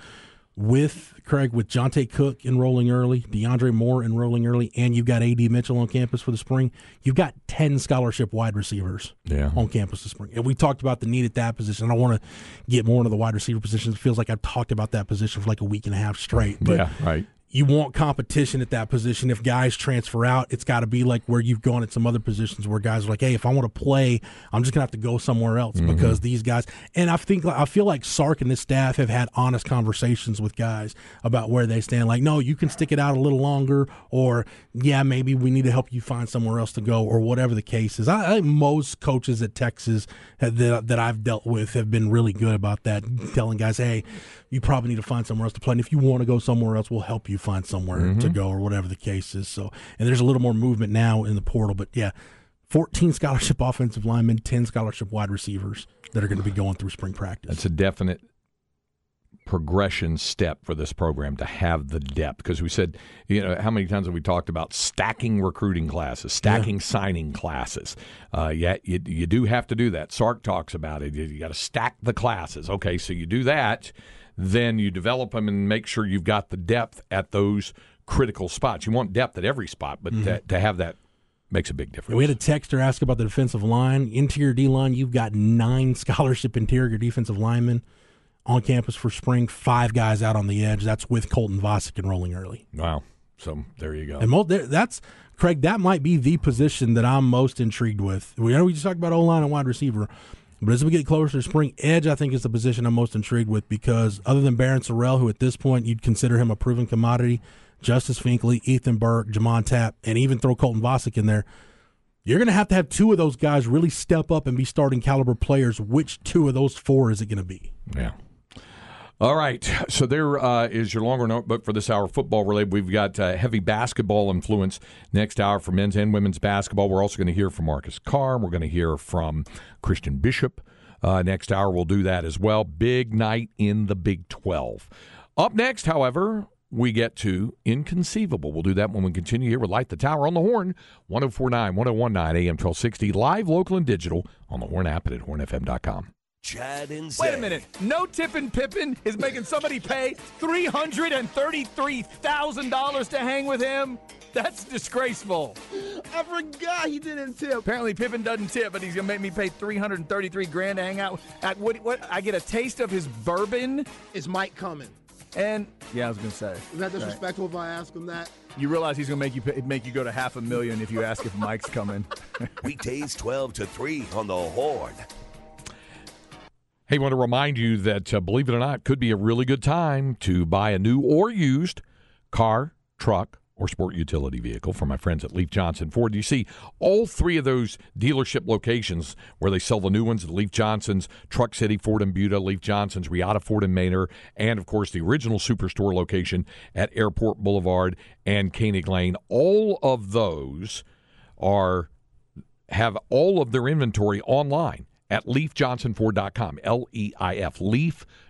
With Craig, with Johntay Cook enrolling early, DeAndre Moore enrolling early, and you've got AD Mitchell on campus for the spring, you've got 10 scholarship wide receivers Yeah. on campus this spring. And we talked about the need at that position. I want to get more into the wide receiver position. It feels like I've talked about that position for like a week and a half straight. But yeah, right. You want competition at that position. If guys transfer out, it's got to be like where you've gone at some other positions where guys are like, "Hey, if I want to play, I'm just gonna have to go somewhere else Mm-hmm. because these guys." And I think I feel like Sark and his staff have had honest conversations with guys about where they stand. Like, no, you can stick it out a little longer, or yeah, maybe we need to help you find somewhere else to go, or whatever the case is. I, I think most coaches at Texas have- that that I've dealt with have been really good about that, telling guys, "Hey, you probably need to find somewhere else to play, and if you want to go somewhere else, we'll help you find somewhere to go, or whatever the case is." So, and there's a little more movement now in the portal, but yeah. 14 scholarship offensive linemen, 10 scholarship wide receivers that are going to be going through spring practice. That's a definite progression step for this program to have the depth because we said you know how many times have we talked about stacking recruiting classes stacking signing classes uh, yeah you, you do have to do that sark talks about it you, you got to stack the classes okay so you do that then you develop them and make sure you've got the depth at those critical spots you want depth at every spot but to, mm-hmm. to have that makes a big difference We had a texter ask about the defensive line, interior D line. You've got nine scholarship interior defensive linemen on campus for spring. Five guys out on the edge. That's with Colton Vasek enrolling early. wow so there you go And that's Craig. That might be the position that I'm most intrigued with. We know we just talked about O line and wide receiver, but as we get closer to spring, edge I think is the position I'm most intrigued with because other than Barryn Sorrell, who at this point you'd consider him a proven commodity, Justice Finkley, Ethan Burke, J'Mond Tapp, and even throw Colton Vasek in there. You're going to have to have two of those guys really step up and be starting caliber players. Which two of those four is it going to be? Yeah. All right. So there uh, is your longer notebook for this hour football related. We've got uh, heavy basketball influence next hour for men's and women's basketball. We're also going to hear from Marcus Carr. We're going to hear from Christian Bishop. Uh, next hour, we'll do that as well. Big night in the Big 12. Up next, however, we get to Inconceivable. We'll do that when we continue here with Light the Tower on the Horn, 1049, 1019, AM 1260, live, local, and digital on the Horn app and at hornfm.com. Chad and Wait a minute. No Tippin' Pippin is making somebody pay $333,000 to hang with him? That's disgraceful. I forgot he didn't tip. Apparently Pippin doesn't tip, but he's gonna make me pay 333 grand to hang out at what what I get a taste of his bourbon Is Mike coming? and yeah, I was gonna say. Is that disrespectful if I ask him that? You realize he's gonna make you pay, make you go to half a million if you ask if Mike's coming. Weekdays 12 to 3 on the Horn. Hey, want to remind you that, uh, believe it or not, could be a really good time to buy a new or used car, truck, or sport utility vehicle from my friends at Leif Johnson Ford. You see, all three of those dealership locations where they sell the new ones, the Leif Johnson's, Truck City Ford and Buda, Leif Johnson's, Riata Ford and Manor, and of course the original Superstore location at Airport Boulevard and Koenig Lane. All of those are have all of their inventory online at leifjohnsonford.com. L E I F,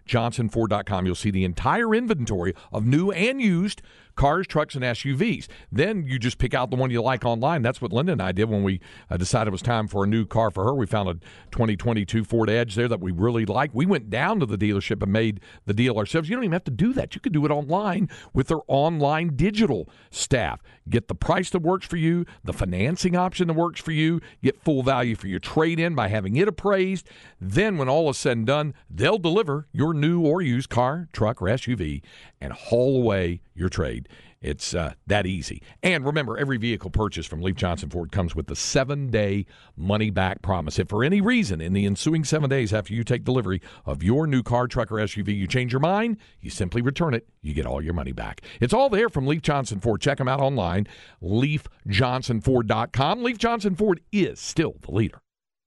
leifjohnsonford.com. You'll see the entire inventory of new and used cars, trucks, and SUVs. Then you just pick out the one you like online. That's what Linda and I did when we uh, decided it was time for a new car for her. We found a 2022 Ford Edge there that we really liked. We went down to the dealership and made the deal ourselves. You don't even have to do that. You could do it online with their online digital staff. Get the price that works for you, the financing option that works for you, get full value for your trade in by having it appraised. Then, when all is said and done, they'll deliver your new or used car, truck, or SUV and haul away your trade. It's uh, that easy. And remember, every vehicle purchased from Leif Johnson Ford comes with the seven day money back promise. If for any reason in the ensuing seven days after you take delivery of your new car, truck, or SUV, you change your mind, you simply return it. You get all your money back. It's all there from Leif Johnson Ford. Check them out online, leifjohnsonford.com. Leif Johnson Ford is still the leader.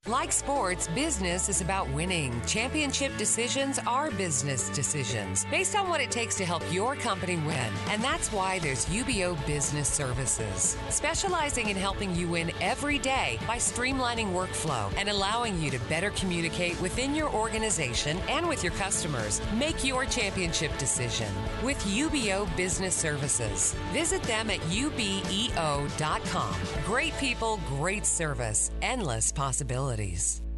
Like sports, business is about winning. Championship decisions are business decisions based on what it takes to help your company win. And that's why there's UBEO Business Services, specializing in helping you win every day by streamlining workflow and allowing you to better communicate within your organization and with your customers. Make your championship decision with UBEO Business Services. Visit them at ubeo.com. Great people, great service, endless possibilities possibilities.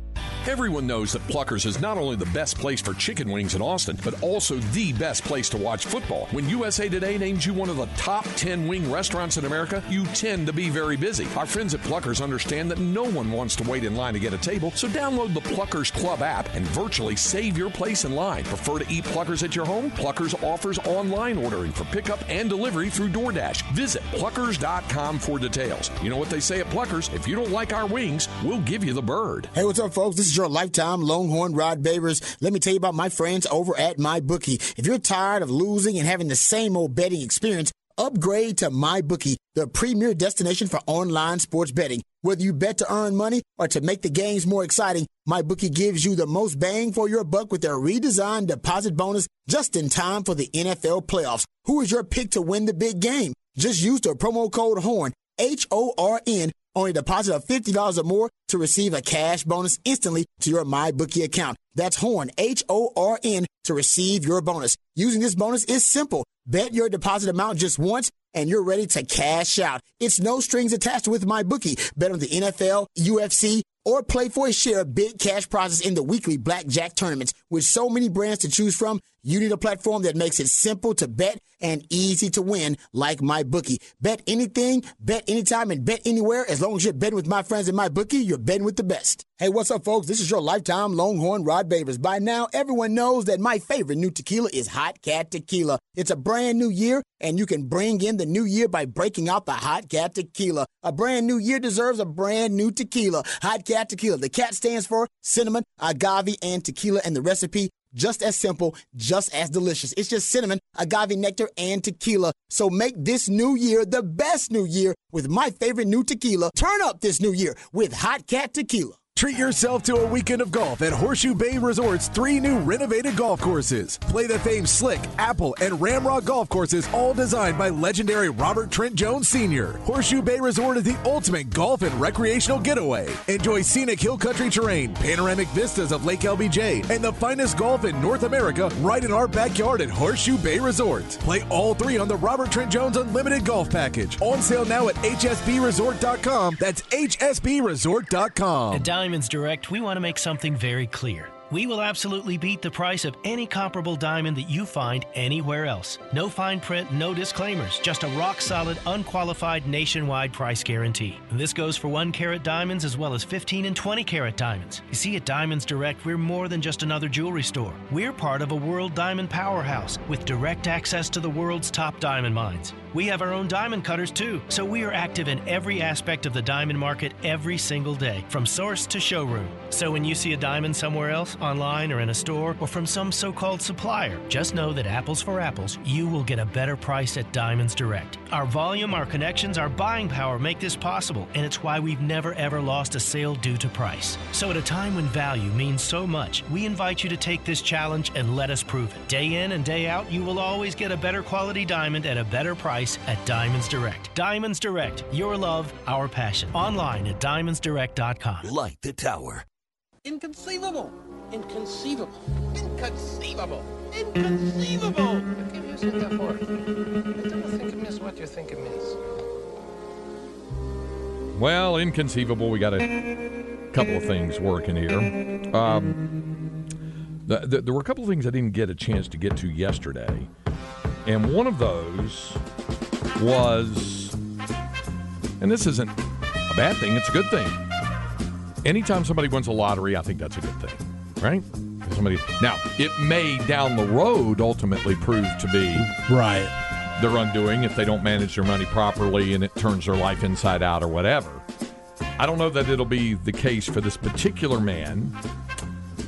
Everyone knows that Pluckers is not only the best place for chicken wings in Austin, but also the best place to watch football. When USA Today names you one of the top 10 wing restaurants in America, you tend to be very busy. Our friends at Pluckers understand that no one wants to wait in line to get a table, so download the Pluckers Club app and virtually save your place in line. Prefer to eat Pluckers at your home? Pluckers offers online ordering for pickup and delivery through DoorDash. Visit pluckers.com for details. You know what they say at Pluckers? If you don't like our wings, we'll give you the bird. Hey, what's up, folks? This is your lifetime Longhorn Rod Babers. Let me tell you about my friends over at MyBookie. If you're tired of losing and having the same old betting experience, upgrade to MyBookie, the premier destination for online sports betting. Whether you bet to earn money or to make the games more exciting, MyBookie gives you the most bang for your buck with their redesigned deposit bonus just in time for the NFL playoffs. Who is your pick to win the big game? Just use the promo code HORN, H O R N, on a deposit of $50 or more to receive a cash bonus instantly to your MyBookie account. That's HORN, H O R N, to receive your bonus. Using this bonus is simple. Bet your deposit amount just once and you're ready to cash out. It's no strings attached with MyBookie. Bet on the NFL, UFC, or play for a share of big cash prizes in the weekly blackjack tournaments. With so many brands to choose from, you need a platform that makes it simple to bet and easy to win like MyBookie. Bet anything, bet anytime, and bet anywhere. As long as you're betting with my friends in MyBookie, you're betting with the best. Hey, what's up, folks? This is your lifetime Longhorn Rod Babers. By now, everyone knows that my favorite new tequila is Hot Cat Tequila. It's a brand new year, and you can bring in the new year by breaking out the Hot Cat Tequila. A brand new year deserves a brand new tequila. Hot Cat Tequila. The cat stands for cinnamon, agave, and tequila, and the recipe just as simple, just as delicious. It's just cinnamon, agave nectar, and tequila. So make this new year the best new year with my favorite new tequila. Turn up this new year with Hot Cat Tequila. Treat yourself to a weekend of golf at Horseshoe Bay Resort's three new renovated golf courses. Play the famed Slick, Apple, and Ramrock golf courses, all designed by legendary Robert Trent Jones Sr. Horseshoe Bay Resort is the ultimate golf and recreational getaway. Enjoy scenic hill country terrain, panoramic vistas of Lake LBJ, and the finest golf in North America right in our backyard at Horseshoe Bay Resort. Play all three on the Robert Trent Jones Unlimited Golf Package. On sale now at hsbresort.com. That's hsbresort.com. Diamonds Direct, we want to make something very clear. We will absolutely beat the price of any comparable diamond that you find anywhere else. No fine print, no disclaimers, just a rock solid, unqualified nationwide price guarantee. And this goes for 1 carat diamonds as well as 15 and 20 carat diamonds. You see, at Diamonds Direct, we're more than just another jewelry store. We're part of a world diamond powerhouse with direct access to the world's top diamond mines. We have our own diamond cutters too, so we are active in every aspect of the diamond market every single day, from source to showroom. So when you see a diamond somewhere else, online or in a store, or from some so called supplier, just know that apples for apples, you will get a better price at Diamonds Direct. Our volume, our connections, our buying power make this possible, and it's why we've never ever lost a sale due to price. So at a time when value means so much, we invite you to take this challenge and let us prove it. Day in and day out, you will always get a better quality diamond at a better price at Diamonds Direct. Diamonds Direct, your love, our passion. Online at diamondsdirect.com. Light the tower. Inconceivable. Inconceivable. Inconceivable. Inconceivable. What give you said that for? I don't think it means what you think it means. Well, inconceivable. We got a couple of things working here. Um, the, the, there were a couple of things I didn't get a chance to get to yesterday, and one of those was, and this isn't a bad thing; it's a good thing. Anytime somebody wins a lottery, I think that's a good thing, right? Somebody now, it may down the road ultimately prove to be right their undoing if they don't manage their money properly and it turns their life inside out or whatever. I don't know that it'll be the case for this particular man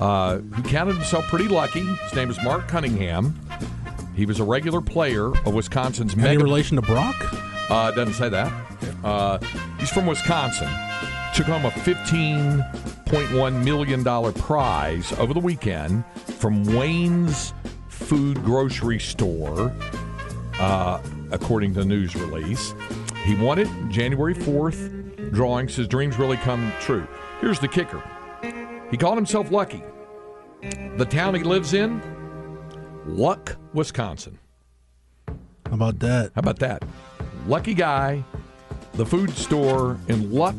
uh, who counted himself pretty lucky. His name is Mark Cunningham. He was a regular player of Wisconsin's Any mega. relation to Brock? Uh, doesn't say that. Uh, he's from Wisconsin. Took home a $15.1 million prize over the weekend from Wayne's Food Grocery Store, uh, according to the news release. He won it January 4th. Drawings. His dreams really come true. Here's the kicker he called himself lucky. The town he lives in, Luck, Wisconsin. How about that? How about that? Lucky guy, the food store in Luck,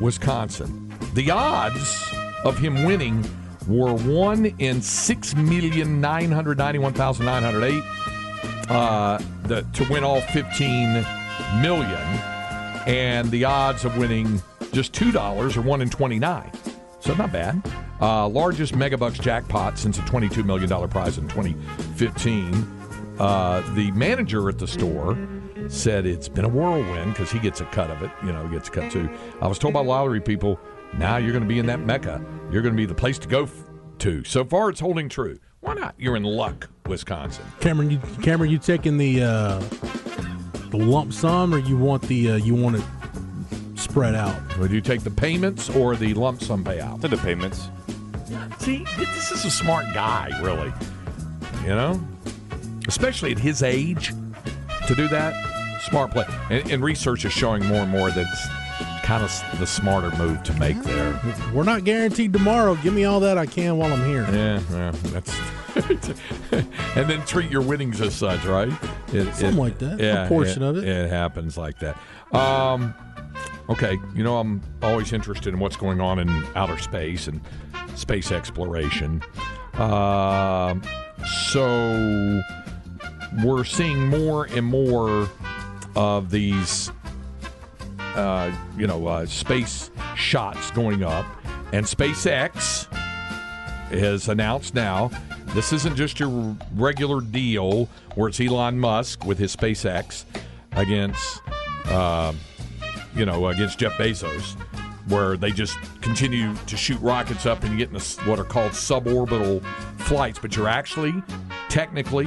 Wisconsin. The odds of him winning were one in six million nine hundred ninety-one thousand nine hundred eight. Uh, the, to win all fifteen million, and the odds of winning just two dollars are one in twenty-nine. So not bad. Uh, largest megabucks jackpot since a twenty-two million dollar prize in 2015. Uh, the manager at the store said it's been a whirlwind because he gets a cut of it. You know, he gets a cut too. I was told by lottery people, now you're going to be in that mecca. You're going to be the place to go f- to. So far, it's holding true. Why not? You're in Luck, Wisconsin. Cameron, you, Cameron, you taking the uh, the lump sum, or you want the uh, you want it spread out? Would you take the payments or the lump sum payout? To the payments. See, this is a smart guy, really. You know, especially at his age, to do that, smart play. And, and research is showing more and more that it's kind of the smarter move to make there. We're not guaranteed tomorrow. Give me all that I can while I'm here. Yeah, yeah, that's. and then treat your winnings as such, right? It, Something like that, a portion of it. It happens like that. Um, okay, you know I'm always interested in what's going on in outer space and space exploration. Um, so we're seeing more and more of these, uh, you know, uh, space shots going up, and SpaceX has announced now this isn't just your regular deal where it's Elon Musk with his SpaceX against, uh, you know, against Jeff Bezos, where they just continue to shoot rockets up and you get in what are called suborbital flights, but you're actually technically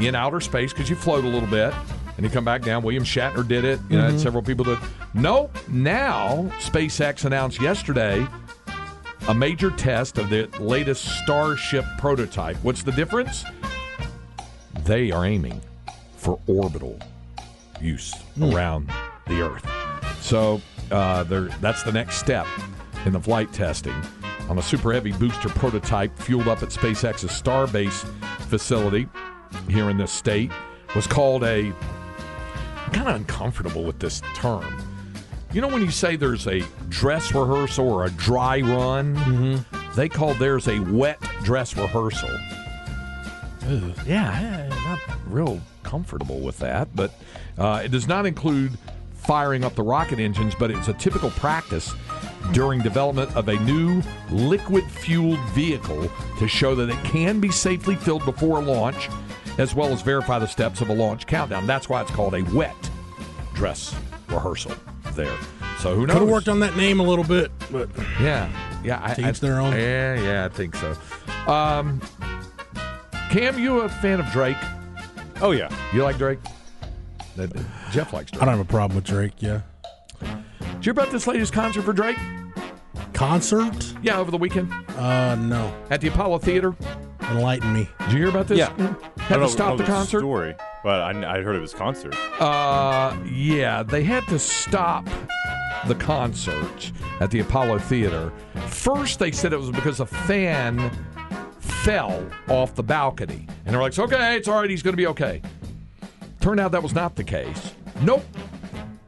in outer space because you float a little bit and you come back down. William Shatner did it. You know, Mhm. several people did. No, now SpaceX announced yesterday a major test of the latest Starship prototype. What's the difference? They are aiming for orbital use Hmm. around the Earth. So uh, that's the next step in the flight testing on a Super Heavy booster prototype fueled up at SpaceX's Starbase facility here in this state. Was called a. I'm kind of uncomfortable with this term. You know when you say there's a dress rehearsal or a dry run, they call theirs a wet dress rehearsal. Yeah, I'm not real comfortable with that, but uh, it does not include firing up the rocket engines, but it's a typical practice during development of a new liquid fueled vehicle to show that it can be safely filled before launch as well as verify the steps of a launch countdown. That's why it's called a wet dress rehearsal there. So who knows? Could have worked on that name a little bit, but Yeah, yeah. I, To I- their own. Yeah, yeah, I think so. Um, Cam, you a fan of Drake? Oh yeah, You like Drake? That- Jeff likes Drake. I don't have a problem with Drake. Yeah, Did you hear about this latest concert for Drake? concert? Yeah, over the weekend Uh, no. at the Apollo Theater. Enlighten me. Did you hear about this? Yeah. I Had don't to know- stop know the concert. story, but I, I heard of his concert. Uh, yeah, they had to stop the concert at the Apollo Theater. First, they said it was because a fan fell off the balcony, and they're like, "It's okay, it's all right, he's going to be okay." Turned out that was not the case. Nope.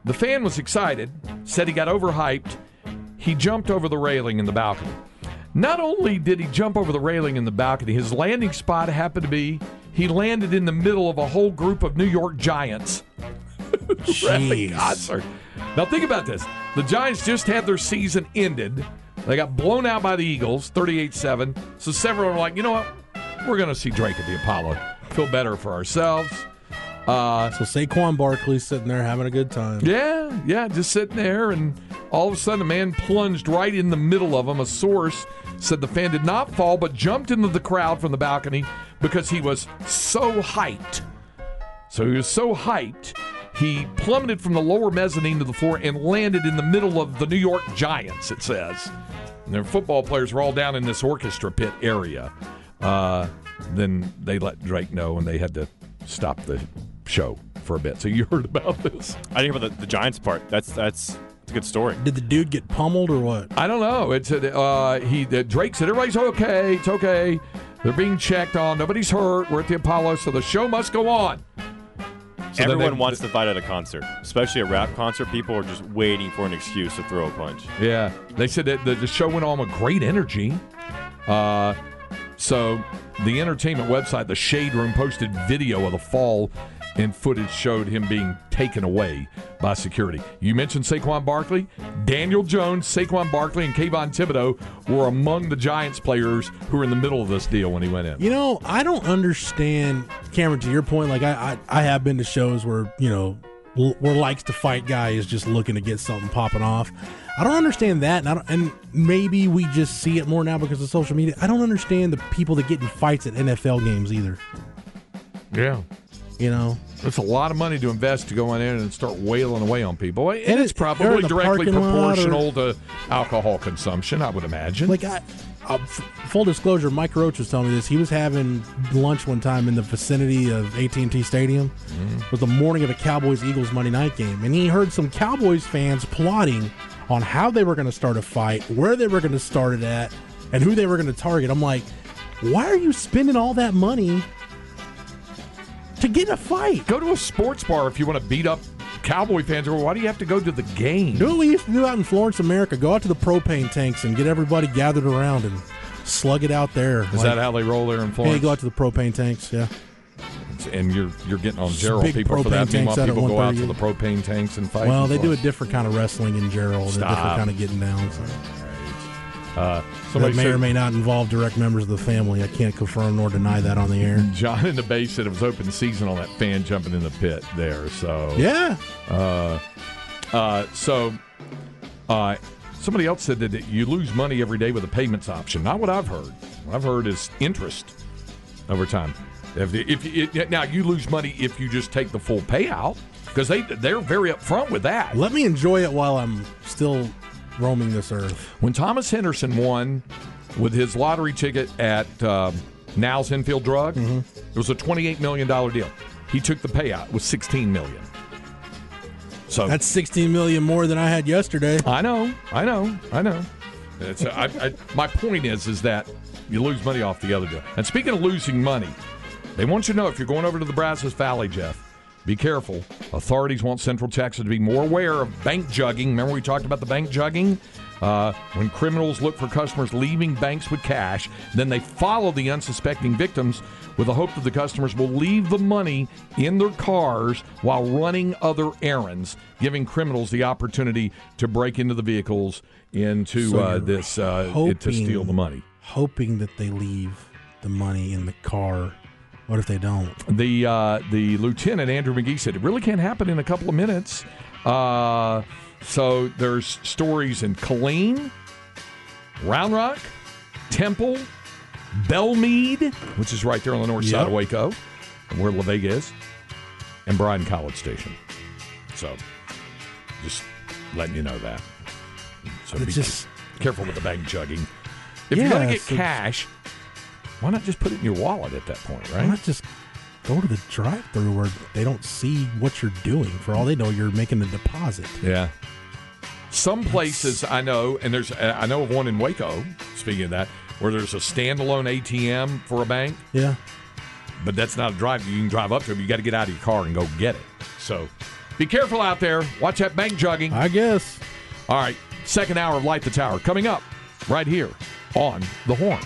The fan was excited, said he got overhyped. He jumped over the railing in the balcony. Not only did he jump over the railing in the balcony, his landing spot happened to be he landed in the middle of a whole group of New York Giants Jeez. concert. Now think about this. The Giants just had their season ended. They got blown out by the Eagles, 38-7. So several are like, you know what? We're going to see Drake at the Apollo. Feel better for ourselves. Uh, So Saquon Barkley's sitting there having a good time. yeah, yeah, just sitting there, and all of a sudden, a man plunged right in the middle of him. A source said the fan did not fall, but jumped into the crowd from the balcony because he was so hyped. So he was so hyped, he plummeted from the lower mezzanine to the floor and landed in the middle of the New York Giants, it says. And their football players were all down in this orchestra pit area. Uh, then they let Drake know, and they had to stop the show for a bit. So you heard about this? I didn't hear about the, the Giants part. That's that's that's a good story. Did the dude get pummeled or what? I don't know. It's uh, he. Uh, Drake said everybody's okay. It's okay. They're being checked on. Nobody's hurt. We're at the Apollo, so the show must go on. So Everyone they- wants to fight at a concert, especially a rap concert. People are just waiting for an excuse to throw a punch. Yeah, they said that the, the show went on with great energy. Uh, so the entertainment website, the Shade Room, posted video of the fall, and footage showed him being taken away by security. You mentioned Saquon Barkley, Daniel Jones, Saquon Barkley, and Kayvon Thibodeaux were among the Giants players who were in the middle of this deal when he went in. You know, I don't understand, Cameron. To your point, like I, I, I have been to shows where you know, where likes to fight guy is just looking to get something popping off. I don't understand that, and I don't, and maybe we just see it more now because of social media. I don't understand the people that get in fights at NFL games either. Yeah. You know, It's a lot of money to invest to go in there and start wailing away on people. And, And it's probably or in the directly lot or- proportional to alcohol consumption, I would imagine. like I, uh, f- full disclosure, Mike Roach was telling me this. He was having lunch one time in the vicinity of AT and T Stadium. It was the morning of a Cowboys Eagles Monday night game, and he heard some Cowboys fans plotting on how they were going to start a fight, where they were going to start it at, and who they were going to target. I'm like, why are you spending all that money to get in a fight? go to a sports bar if you want to beat up Cowboy fans. Or why do you have to go to the game? Do what we used to do out in Florence, America. Go out to the propane tanks and get everybody gathered around and slug it out there. Is that how they roll there in Yeah, Florence? you go out to the propane tanks. Yeah. and you're you're getting on Just Jarrell people for that. propane Meanwhile, tanks out at people go out to the propane tanks and fight. Well, they do a different kind of wrestling in Jarrell, a different Stop. kind of getting down. So. Uh, That somebody may or may not involve direct members of the family. I can't confirm nor deny that on the air. John in the base said it was open season on that fan jumping in the pit there. So Yeah. Uh, uh, so, uh, somebody else said that you lose money every day with a payments option. Not what I've heard. What I've heard is interest over time. If, if it, now you lose money if you just take the full payout because they they're very upfront with that. Let me enjoy it while I'm still roaming this earth. When Thomas Henderson won with his lottery ticket at um, Now's Infield Drug, Mm-hmm. it was a twenty-eight million dollar deal. He took the payout; it was sixteen million. So That's 16 million more than I had yesterday. I know, I know, I know. It's, I, I, my point is, is that you lose money off the other deal. And speaking of losing money, they want you to know if you're going over to the Brazos Valley, Jeff, be careful. Authorities want Central Texas to be more aware of bank jugging. Remember we talked about the bank jugging? Uh, when criminals look for customers leaving banks with cash, then they follow the unsuspecting victims with the hope that the customers will leave the money in their cars while running other errands, giving criminals the opportunity to break into the vehicles into So uh, this uh, hoping, to steal the money. Hoping that they leave the money in the car What if they don't? The uh, the lieutenant Andrew McGee said it really can't happen in a couple of minutes. Uh, so there's stories in Killeen, Round Rock, Temple, Bellmead, which is right there on the north side of Waco, where La Vega is, and Bryan College Station. So just letting you know that. So It's be just- careful with the bank jugging. If you're going to get cash, why not just put it in your wallet at that point, right? Why not just go to the drive-through where they don't see what you're doing? For all they know, you're making a deposit. Yeah. Some places I know, and there's I know of one in Waco. Speaking of that, where there's a standalone ATM for a bank, Yeah. but that's not a drive. You can drive up to it. But you got to get out of your car and go get it. So be careful out there. Watch that bank jugging. I guess. All right, second hour of Light the Tower coming up right here on the Horn.